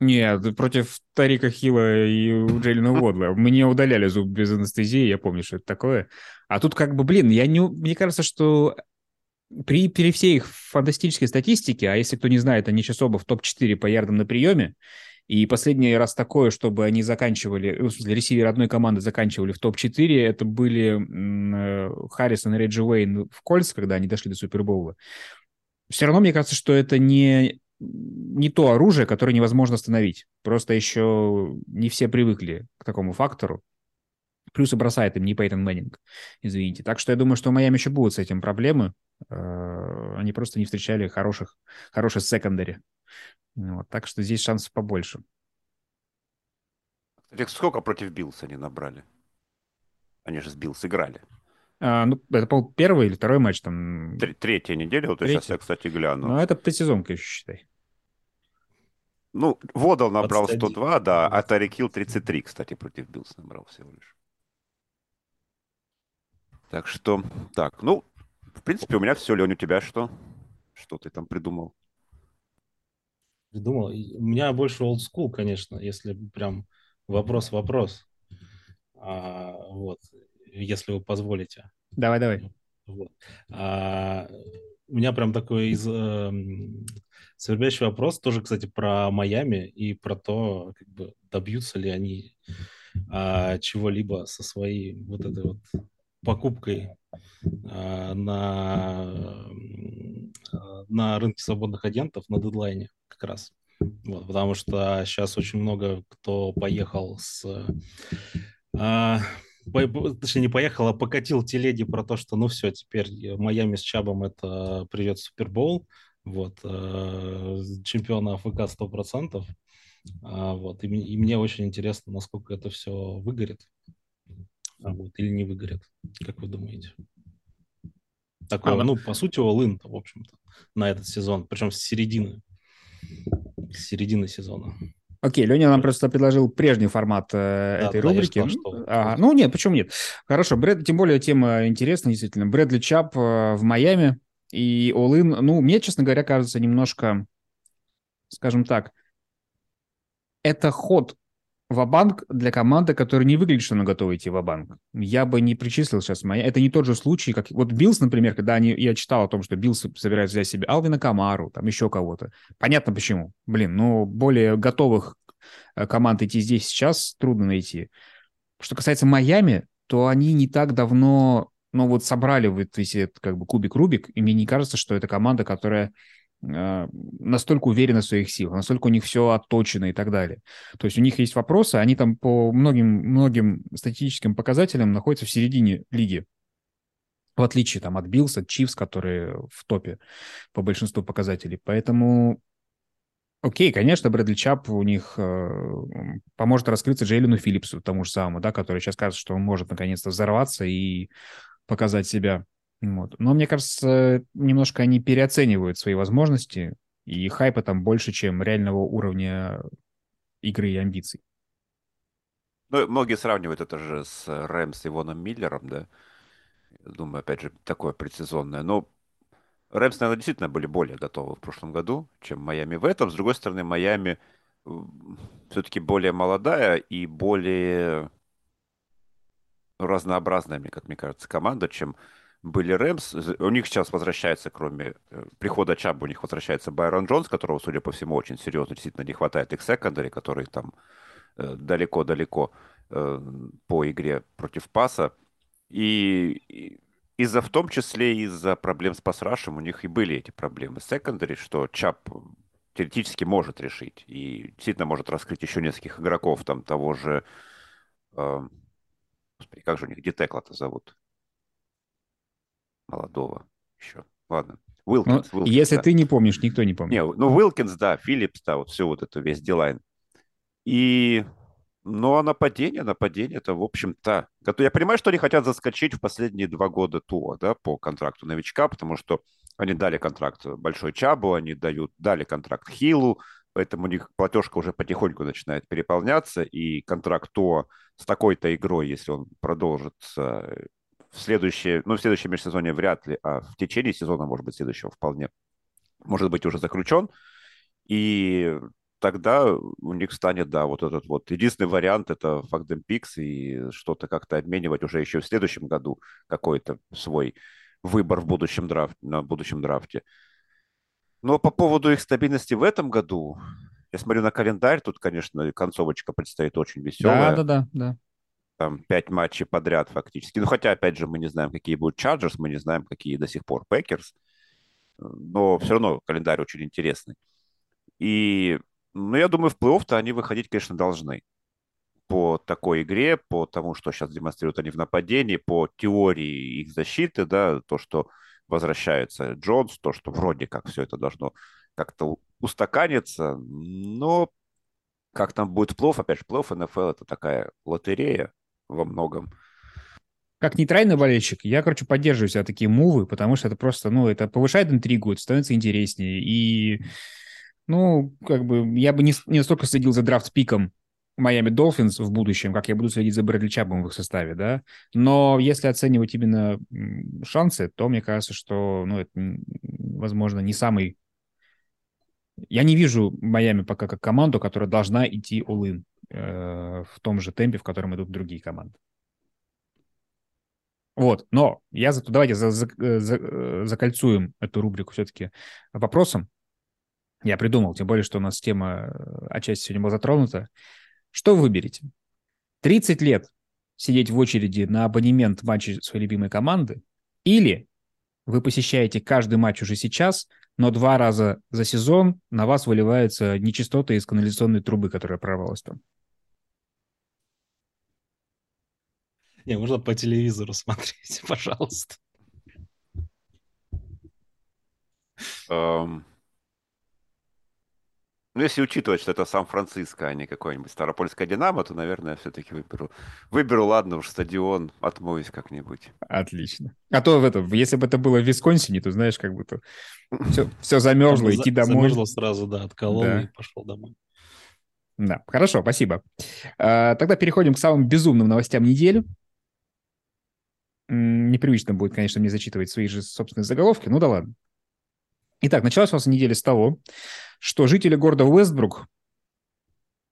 Нет, против Тарика Хилла и Джейлина Водла. Мне удаляли зуб без анестезии, я помню, что это такое. А тут как бы, блин, я не... мне кажется, что при, при всей их фантастической статистике, а если кто не знает, они сейчас оба в топ-4 по ярдам на приеме, и последний раз такое, чтобы они заканчивали, в смысле, ресиверы одной команды заканчивали в топ-4, это были э, Харрисон и Реджи Уэйн в Кольц, когда они дошли до Супербоула. Все равно мне кажется, что это не, не то оружие, которое невозможно остановить. Просто еще не все привыкли к такому фактору. Плюс и бросает им не Пейтон Мэннинг, извините. Так что я думаю, что в Майами еще будут с этим проблемы. Э, они просто не встречали хороших, хороших secondary. Вот, так что здесь шансов побольше. Кстати, сколько против Bills они набрали? Они же с Bills играли. А, ну, это, по первый или второй матч там. Третья неделя, вот Третья. сейчас я, кстати, гляну. Ну, это предсезонка еще, считай. Ну, Уоддл набрал 21. 102, да, а Тайрик Хилл 33, кстати, против Bills набрал всего лишь. Так что, так, ну, в принципе, у меня все. Лень, у тебя что? Что ты там придумал? Придумал. У меня больше old school, конечно, если прям вопрос-вопрос. А, вот, если вы позволите. Давай, давай. Вот. А, у меня прям такой из, э, свербящий вопрос, тоже, кстати, про Майами и про то, как бы добьются ли они а, чего-либо со своей вот этой вот покупкой а, на, на рынке свободных агентов на дедлайне как раз. Вот, потому что сейчас очень много кто поехал с... А, по, точнее, не поехал, а покатил телеги про то, что ну все, теперь Майами с Чабом это придет Супербол, вот, э, чемпиона АФК 100%, а, вот, и, и мне очень интересно, насколько это все выгорит, а, вот, или не выгорит, как вы думаете? Такое, а, ну, по сути, all в общем-то, на этот сезон, причем с середины середины сезона. Окей, Леня нам просто предложил прежний формат э, да, этой да, рубрики. Сказал, что... ага. Ну нет, почему нет? Хорошо, Брэд, тем более тема интересная, действительно. Брэдли Чап э, в Майами и All-In, ну, мне, честно говоря, кажется немножко, скажем так, это ход Ва-банк для команды, которая не выглядит, что она готова идти в банк Я бы не причислил сейчас Майами. Это не тот же случай, как вот Bills, например, когда они, я читал о том, что Bills собирается взять себе Алвина Камару, там еще кого-то. Понятно почему. Блин, ну более готовых э, команд идти здесь сейчас трудно найти. Что касается Майами, то они не так давно, ну вот собрали вот весь этот как бы кубик Рубик, и мне не кажется, что это команда, которая настолько уверены в своих силах, настолько у них все отточено и так далее. То есть у них есть вопросы, они там по многим, многим статистическим показателям находятся в середине лиги. В отличие там от Bills, от Chiefs, которые в топе по большинству показателей. Поэтому Окей, конечно, Брэдли Чабб у них э, поможет раскрыться Джейлену Филлипсу, тому же самому, да, который сейчас кажется, что он может наконец-то взорваться и показать себя вот. Но мне кажется, немножко они переоценивают свои возможности, и хайпа там больше, чем реального уровня игры и амбиций. Ну, многие сравнивают это же с Рэмс и Воном Миллером, да. Думаю, опять же, такое предсезонное. Но Рэмс, наверное, действительно были более готовы в прошлом году, чем Майами в этом. С другой стороны, Майами все-таки более молодая и более разнообразная, как мне кажется, команда, чем были Рэмс. У них сейчас возвращается, кроме э, прихода Чаба, у них возвращается Байрон Джонс, которого, судя по всему, очень серьезно действительно не хватает их секондари, который там э, далеко-далеко э, по игре против паса. И, из-за, в том числе из-за проблем с пасрашем, у них и были эти проблемы с секондари, что Чап теоретически может решить. И действительно может раскрыть еще нескольких игроков, там того же... Господи, как же у них Детекла-то зовут? Молодого еще. Ладно. Уилкинс, ну, Уилкинс Если да. ты не помнишь, никто не помнит. Не, ну, Уилкинс, да, Филлипс, да, вот все вот это, весь Дилайн. И ну, а нападение, нападение, это, в общем-то... Я понимаю, что они хотят заскочить в последние два года Туа, да, по контракту новичка, потому что они дали контракт Большой Чабу, они дают, дали контракт Хилу, поэтому у них платежка уже потихоньку начинает переполняться, и контракт Туа с такой-то игрой, если он продолжится в следующее, ну, в следующем межсезонье вряд ли, а в течение сезона, может быть, следующего вполне, может быть уже заключен. И тогда у них станет, да, вот этот вот единственный вариант это Фагдем Пикс и что-то как-то обменивать уже еще в следующем году какой-то свой выбор в будущем драфте, на будущем драфте. Но по поводу их стабильности в этом году, я смотрю на календарь, тут, конечно, концовочка предстоит очень веселая. Да, да, да, да. Там пять матчей подряд фактически. Ну, хотя, опять же, мы не знаем, какие будут Chargers, мы не знаем, какие до сих пор Packers. Но все равно календарь очень интересный. И ну, я думаю, в плей-офф-то они выходить, конечно, должны. По такой игре, по тому, что сейчас демонстрируют они в нападении, по теории их защиты, да, то, что возвращается Джонс, то, что вроде как все это должно как-то устаканиться, но как там будет в плей-офф, опять же, плей-офф НФЛ это такая лотерея во многом. Как нейтральный болельщик, я, короче, поддерживаю себя такие мувы, потому что это просто, ну, это повышает интригу, это становится интереснее, и ну, как бы я бы не, не настолько следил за драфт-пиком Майами Долфинс в будущем, как я буду следить за Брэдли Чабом в их составе, да. Но если оценивать именно шансы, то мне кажется, что, ну, это, возможно, не самый... Я не вижу Майами пока как команду, которая должна идти all-in э, в том же темпе, в котором идут другие команды. Вот, но я зато давайте за, за, э, за, э, закольцуем эту рубрику все-таки вопросом. Я придумал, тем более, что у нас тема э, отчасти сегодня была затронута. Что вы выберете? 30 лет сидеть в очереди на абонемент матча своей любимой команды или вы посещаете каждый матч уже сейчас, но два раза за сезон на вас выливаются нечистоты из канализационной трубы, которая прорвалась там. Не, можно по телевизору смотреть, пожалуйста. Um, ну, если учитывать, что это Сан-Франциско, а не какой-нибудь Старопольская Динамо, то, наверное, все-таки выберу. Выберу, ладно уж, стадион, отмоюсь как-нибудь. Отлично. А то в этом, если бы это было в Висконсине, то, знаешь, как будто все, все замерзло, идти домой. Замерзло сразу, да, отколол да. и пошел домой. Да, хорошо, спасибо. А, тогда переходим к самым безумным новостям недели. Непривычно будет, конечно, мне зачитывать свои же собственные заголовки, ну да ладно. Итак, началась у нас неделя с того, что жители города Уэстбрук,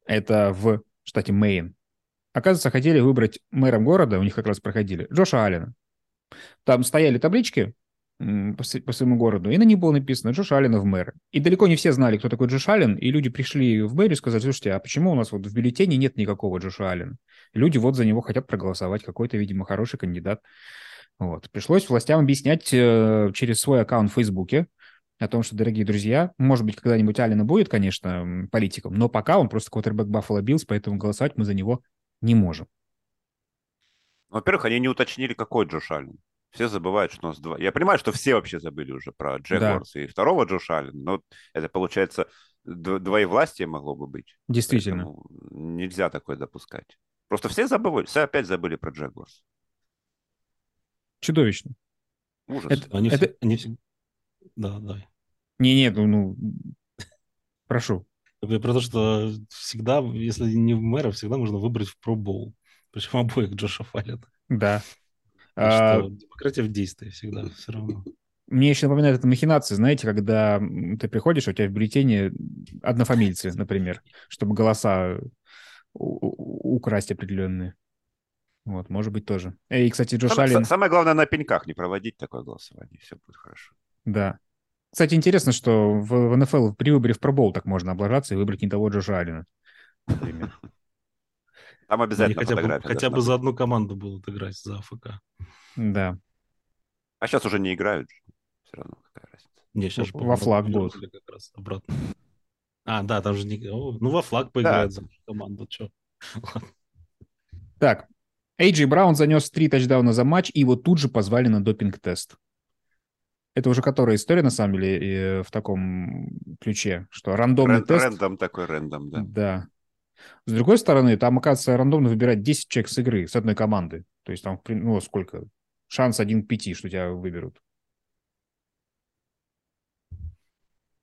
это в штате Мэйн, оказывается, хотели выбрать мэром города, у них как раз проходили, Джоша Аллена. Там стояли таблички по, своему городу, и на них было написано Джош Аллена в мэр. И далеко не все знали, кто такой Джош Аллен, и люди пришли в мэрию и сказали, слушайте, а почему у нас вот в бюллетене нет никакого Джоша Аллена? Люди вот за него хотят проголосовать, какой-то, видимо, хороший кандидат. Вот. Пришлось властям объяснять э, через свой аккаунт в Фейсбуке, о том, что, дорогие друзья, может быть, когда-нибудь Аллен и будет, конечно, политиком, но пока он просто квотербек Buffalo Bills, поэтому голосовать мы за него не можем. Во-первых, они не уточнили, какой Джош Аллен. Все забывают, что у нас два. Я понимаю, что все вообще забыли уже про Jaguars да. и второго Джош Аллен, но это, получается, двоевластие могло бы быть. Действительно. Поэтому нельзя такое допускать. Просто все забыли, все опять забыли про Джегорс. Чудовищно. Ужас. Это, они, это... Все, они, да, да. Не-не, ну, ну, прошу. Я про то, что всегда, если не в мэра, всегда можно выбрать в пробол. Причем обоих Джоша Фаллена. Да. А... Демократия в действии всегда все равно. Мне еще напоминает это махинации, знаете, когда ты приходишь, а у тебя в бюллетене однофамильцы, например, чтобы голоса украсть определенные. Вот, может быть, тоже. И, кстати, Джош Аллен... Самое главное на пеньках не проводить такое голосование, все будет хорошо. Да. Кстати, интересно, что в, в НФЛ при выборе в пробол так можно облажаться и выбрать не того Джоша Аллена. Там обязательно хотя бы, хотя бы за одну команду будут играть за АФК. Да. А сейчас уже не играют. Все равно какая разница. Не, сейчас Во- во флаг будут. Как раз обратно. А, да, там же не... Ну, во флаг поиграют за команду, что? Так, Эйджи Браун занес три тачдауна за матч, и его тут же позвали на допинг-тест. Это уже которая история, на самом деле, э, в таком ключе, что рандомный Рэн- тест... Рэндом такой, рэндом, да. Да. С другой стороны, там, оказывается, рандомно выбирать 10 человек с игры, с одной команды. То есть там, ну, сколько? Шанс один к пяти, что тебя выберут.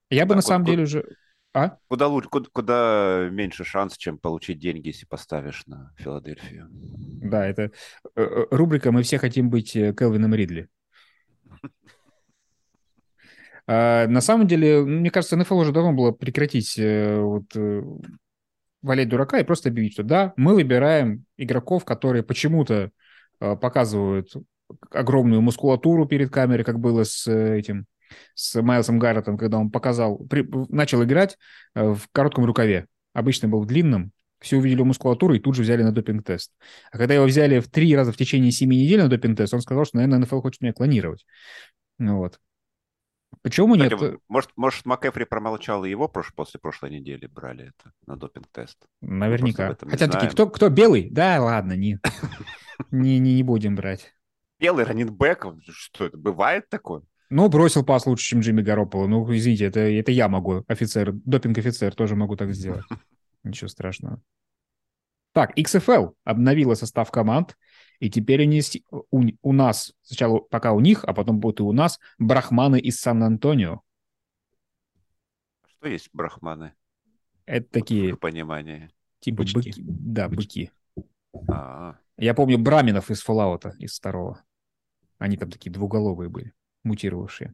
Я бы Так, на самом деле уже... А? Куда, лучше, куда, куда меньше шанс, чем получить деньги, если поставишь на Филадельфию. Да, это э, э, рубрика «Мы все хотим быть Келвином Ридли». А, На самом деле, мне кажется, НФЛ уже давно было прекратить э, вот, э, валять дурака и просто объявить, что да, мы выбираем игроков, которые почему-то э, показывают огромную мускулатуру перед камерой, как было с э, этим, с Майлсом Гарретом, когда он показал, при- начал играть в коротком рукаве. Обычно был в длинном, все увидели мускулатуру и тут же взяли на допинг-тест. А когда его взяли в три раза в течение семи недель на допинг-тест, он сказал, что, наверное, НФЛ хочет меня клонировать. Ну вот. Почему Кстати, нет? может, может, МакЭфри промолчал, и его прош- после прошлой недели брали это на допинг-тест. Наверняка. Хотя такие, кто, кто белый? Да, ладно, не, не, не, не будем брать. Белый раннинбэк, что это, бывает такое? Ну, бросил пас лучше, чем Джимми Гарополо. Ну, извините, это, это я могу, офицер, допинг-офицер, тоже могу так сделать. Ничего страшного. Так, XFL обновила состав команд, и теперь они у, у нас, сначала пока у них, а потом будут и у нас, брахманы из Сан-Антонио. Что есть брахманы? Это такие, понимании. типа, бычки. быки. Да, быки. А, Я помню браминов из Fallout, из второго. Они там такие двуголовые были, мутировавшие.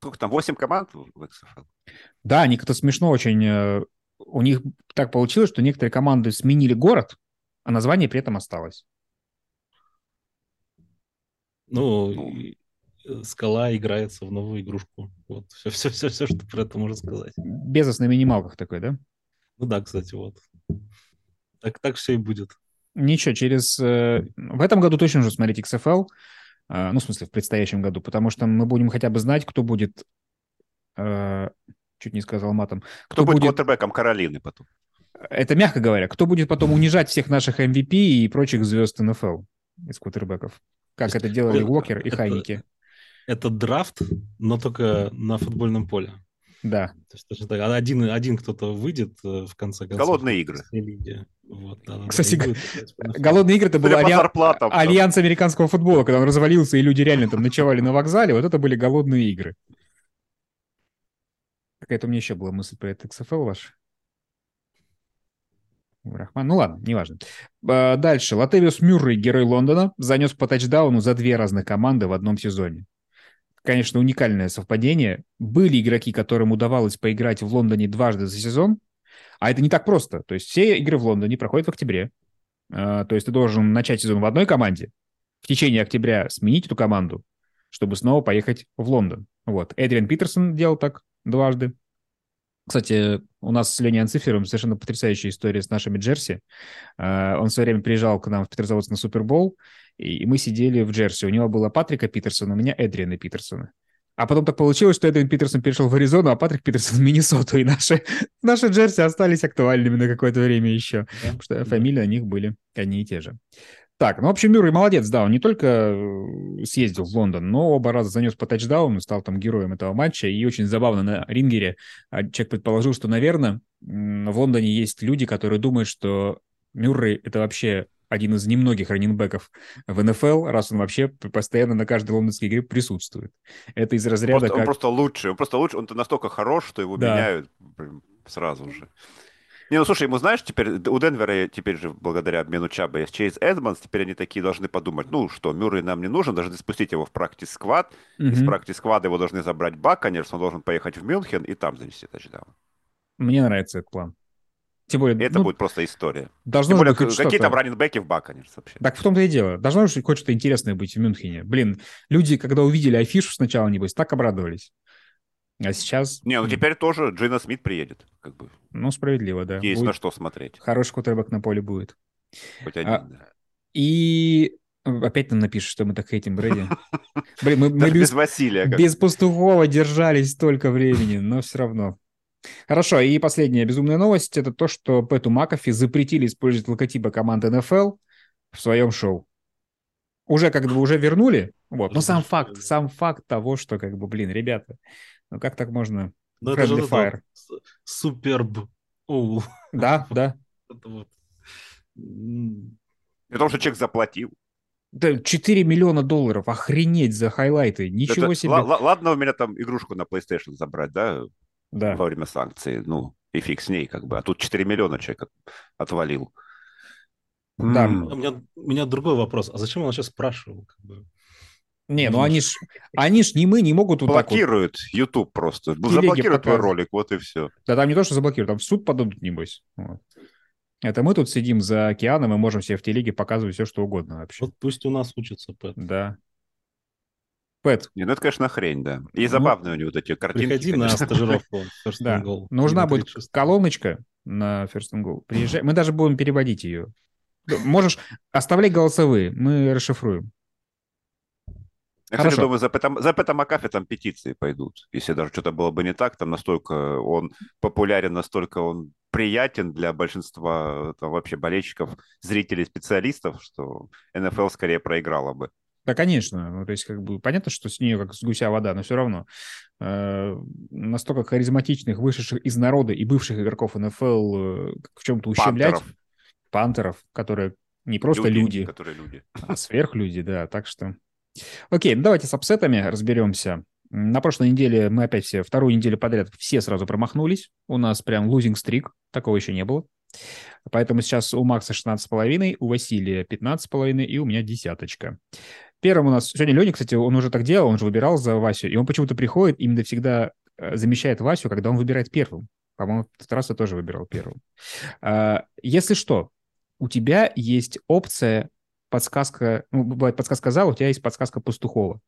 Сколько там, 8 команд в в XFL? Да, они как-то смешно очень... э, У них так получилось, что некоторые команды сменили город, а название при этом осталось. Ну, Ну. э, скала играется в новую игрушку. Вот, все, все, все, все, что про это можно сказать. Безос на минималках такой, да? Ну да, кстати, вот. Так, так все и будет. Ничего, через... э, В этом году точно нужно смотреть XFL, э, ну, в смысле, в предстоящем году, потому что мы будем хотя бы знать, кто будет... Чуть не сказал матом. Кто, будет квотербеком Каролины потом? Это мягко говоря. Кто будет потом унижать всех наших MVP и прочих звезд НФЛ из квотербеков? Как это делали Уокер и Хайники. Это драфт, но только на футбольном поле. Да. То есть так. А Один, один кто-то выйдет э, в конце концов. Голодные игры. Вот, да, да, да, Кстати, NFL. Голодные игры это был алья- альянс американского футбола, когда он развалился, и люди реально там ночевали на вокзале. Вот это были голодные игры. Какая-то у меня еще была мысль про это XFL ваш. Рахман. Ну ладно, неважно. А, Дальше. Латевиус Мюррей, герой Лондона, занес по тачдауну за две разных команды в одном сезоне. Конечно, уникальное совпадение. Были игроки, которым удавалось поиграть в Лондоне дважды за сезон, а это не так просто. То есть все игры в Лондоне проходят в октябре. А, То есть ты должен начать сезон в одной команде, в течение октября сменить эту команду, чтобы снова поехать в Лондон. Вот. Эдриан Питерсон делал так дважды. Кстати, у нас с Леней Анцифером совершенно потрясающая история с нашими Джерси. А, Он в свое время приезжал к нам в Петрозаводск на Супербол, и мы сидели в Джерси. У него было Патрика Питерсона, у меня Эдриана Питерсона. А потом так получилось, что Эдриан Питерсон перешел в Аризону, а Патрик Питерсон в Миннесоту, и наши, наши Джерси остались актуальными на какое-то время еще. Да, Потому что да. фамилии у них были одни и те же. Так, ну, в общем, Мюррей молодец, да, он не только э, съездил в Лондон, но оба раза занес по тачдауну, стал там героем этого матча, и очень забавно на рингере а, человек предположил, что, наверное, в Лондоне есть люди, которые думают, что Мюррей — это вообще один из немногих раненбеков в НФЛ, раз он вообще постоянно на каждой лондонской игре присутствует. Это из разряда Просто- Он как... просто лучший. Он просто лучше. Он настолько хорош, что его Да. меняют сразу же. Не, ну слушай, ему знаешь, теперь у Денвера теперь же благодаря обмену Чаба есть Чейз Эдмонс, теперь они такие должны подумать, ну что, Мюррей нам не нужен, должны спустить его в практис-сквад, из Мгм. практис-сквада его должны забрать Баконерс, он должен поехать в Мюнхен и там завести тачдаун. Мне нравится этот план. Тем более, это ну, будет просто история. должно Тем более, быть какие там раннинбеки в Баконерс вообще? Так в том-то и дело. Должно же хоть что-то интересное быть в Мюнхене. Блин, люди, когда увидели афишу сначала, небось, так обрадовались. А сейчас, Не, ну теперь тоже Джина Смит приедет. Как бы ну, справедливо, да. есть Будет на что смотреть. Хороший кутербэк на поле будет. Хоть А, один, да. И Опять нам напишут, что мы так хейтим Брэди. Блин, мы, мы без без, Василия. как без Пастухова держались столько времени, но все равно. Хорошо, и последняя безумная новость – это то, что Пэту Макафи запретили использовать логотипы команды НФЛ в своем шоу. Уже как бы уже вернули, вот. Но сам факт, сам факт того, что как бы, блин, ребята, ну как так можно? Ну, это же Fire. суперб. Оу. Да, да. Это вот. Потому что человек заплатил. Да, 4 миллиона долларов, охренеть за хайлайты, ничего Это- себе. ла- ла- Ладно у меня там игрушку на PlayStation забрать, да, Да. во время санкций. Ну, и фиг с ней, как бы. А тут 4 миллиона человек от- отвалил. Да. М. У меня, у меня другой вопрос. А зачем он сейчас спрашивал? Как бы? Не, ну они ж, они ж не мы, не могут вот так вот. YouTube просто. телеге Заблокирует твой ролик, вот и все. Да там не то, что заблокируют, там в суд подадут, небось. Вот. Это мы тут сидим за океаном и можем себе в телеге показывать все, что угодно вообще. Вот пусть у нас учится, Пэт. Да. Пэт, Не, ну это, конечно, хрень, да. И Ну, забавные у него вот эти картинки. Приходи на конечно. стажировку в First да, and Goal. нужна На будет 36. колоночка на First and Go. Приезжай. Мы даже будем переводить ее. Можешь оставлять голосовые, мы расшифруем. Я, кстати, Хорошо. думаю, за Пэта, за Пэта Макафи там петиции пойдут. Если даже что-то было бы не так, там настолько он популярен, настолько он приятен для большинства там, вообще болельщиков, зрителей, специалистов, что НФЛ скорее проиграла бы. Да, конечно. Ну, то есть, как бы понятно, что с нее как с гуся вода, но все равно э, настолько харизматичных, вышедших из народа и бывших игроков НФЛ э, в чем-то ущемлять Пантеров. пантеров, которые не просто люди, Которые люди. а сверхлюди, да. Так что. Окей, ну давайте с апсетами разберемся. На прошлой неделе мы опять все, вторую неделю подряд все сразу промахнулись. У нас прям лузинг стрик, такого еще не было. Поэтому сейчас у Макса 16,5, у Василия 15,5 и у меня десяточка. Первым у нас... Сегодня Леня, кстати, он уже так делал, он же выбирал за Васю, и он почему-то приходит, именно всегда э, замещает Васю, когда он выбирает первым. По-моему, в этот раз я тоже выбирал первым. А, Если что, у тебя есть опция подсказка, ну, бывает подсказка зала, у тебя есть подсказка пастухова.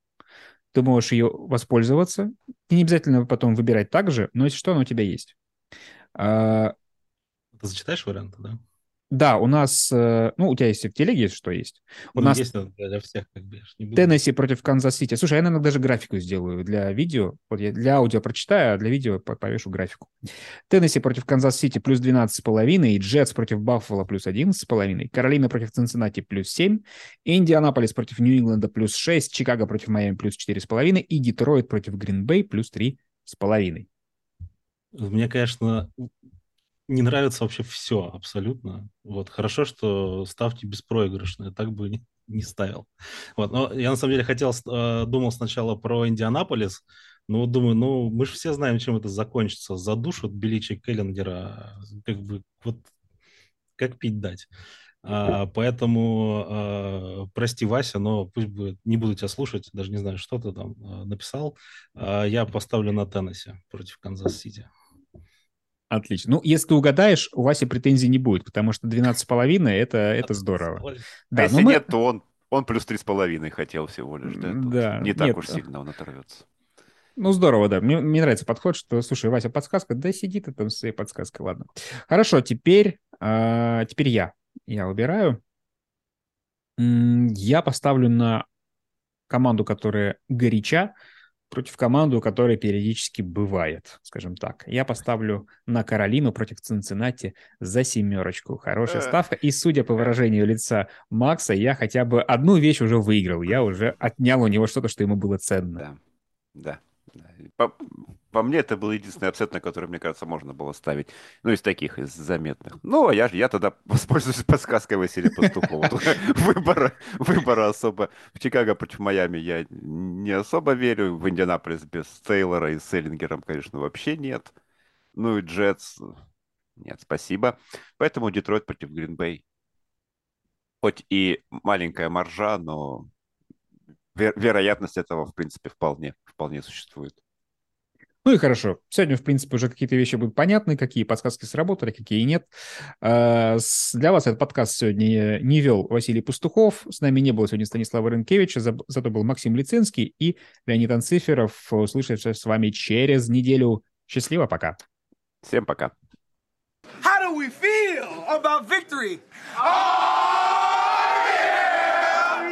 Ты можешь ее воспользоваться. И не обязательно потом выбирать так же, но если что, она у тебя есть. А, Ты зачитаешь варианты, да? Да, у нас, э, ну, у тебя есть в телеге, есть что есть. У Ну, нас есть для всех, как бы. Теннесси против Канзас-Сити. Слушай, я, наверное, даже графику сделаю для видео. Вот я для аудио прочитаю, а для видео по- повешу графику. Теннесси против Канзас-Сити плюс 12,5, Джетс против Баффало плюс 11,5, Каролина против Цинциннати плюс 7, Индианаполис против Нью-Ингланда плюс 6, Чикаго против Майами плюс 4,5 и Детройт против Гринбей плюс 3,5. Мне, конечно, не нравится вообще все абсолютно. Вот хорошо, что ставки беспроигрышные, так бы не, ставил. Вот, но я на самом деле хотел, э, думал сначала про Индианаполис, но вот думаю, ну мы же все знаем, чем это закончится. Задушат Беличи Келлингера, как бы вот как пить дать. А, поэтому а, прости, Вася, но пусть будет, не буду тебя слушать, даже не знаю, что ты там а, написал. А, я поставлю на Теннесси против Канзас-Сити. Отлично. Ну, если ты угадаешь, у Васи претензий не будет, потому что 12,5 это, это здорово. А Да, если но мы... нет, то он, он плюс три с половиной хотел всего лишь. Да, Тут Да, не так нет. уж сильно он оторвется. Ну, здорово, да. Мне, мне нравится подход, что, слушай, Вася, подсказка, да сиди ты там с своей подсказкой, ладно. Хорошо, теперь, а, теперь я. Я выбираю. Я поставлю на команду, которая горяча, против команду, которая периодически бывает, скажем так. Я поставлю на Каролину против Цинциннати за семерочку. Хорошая Э. ставка. И судя по выражению лица Макса, я хотя бы одну вещь уже выиграл. Я уже отнял у него что-то, что ему было ценно. Да, да. да. По, по мне, это был единственный upset, на который, мне кажется, можно было ставить. Ну, из таких, из заметных. Ну, а я, я тогда воспользуюсь подсказкой Василия Пастухова. Выбора, выбора особо. В Чикаго против Майами я не особо верю. В Индианаполис без Тейлора и с Эллингером, конечно, вообще нет. Ну и Джетс. Нет, спасибо. Поэтому Детройт против Гринбей. Хоть и маленькая маржа, но вер- вероятность этого, в принципе, вполне, вполне существует. Ну и хорошо. Сегодня, в принципе, уже какие-то вещи будут понятны, какие подсказки сработали, какие нет. А, Для вас этот подкаст сегодня не вел Василий Пастухов. С нами не было сегодня Станислава Рынкевича, за- зато был Максим Лицинский и Леонид Анциферов. Услышимся с вами через неделю. Счастливо, пока. Всем пока. How do we feel about victory? Oh!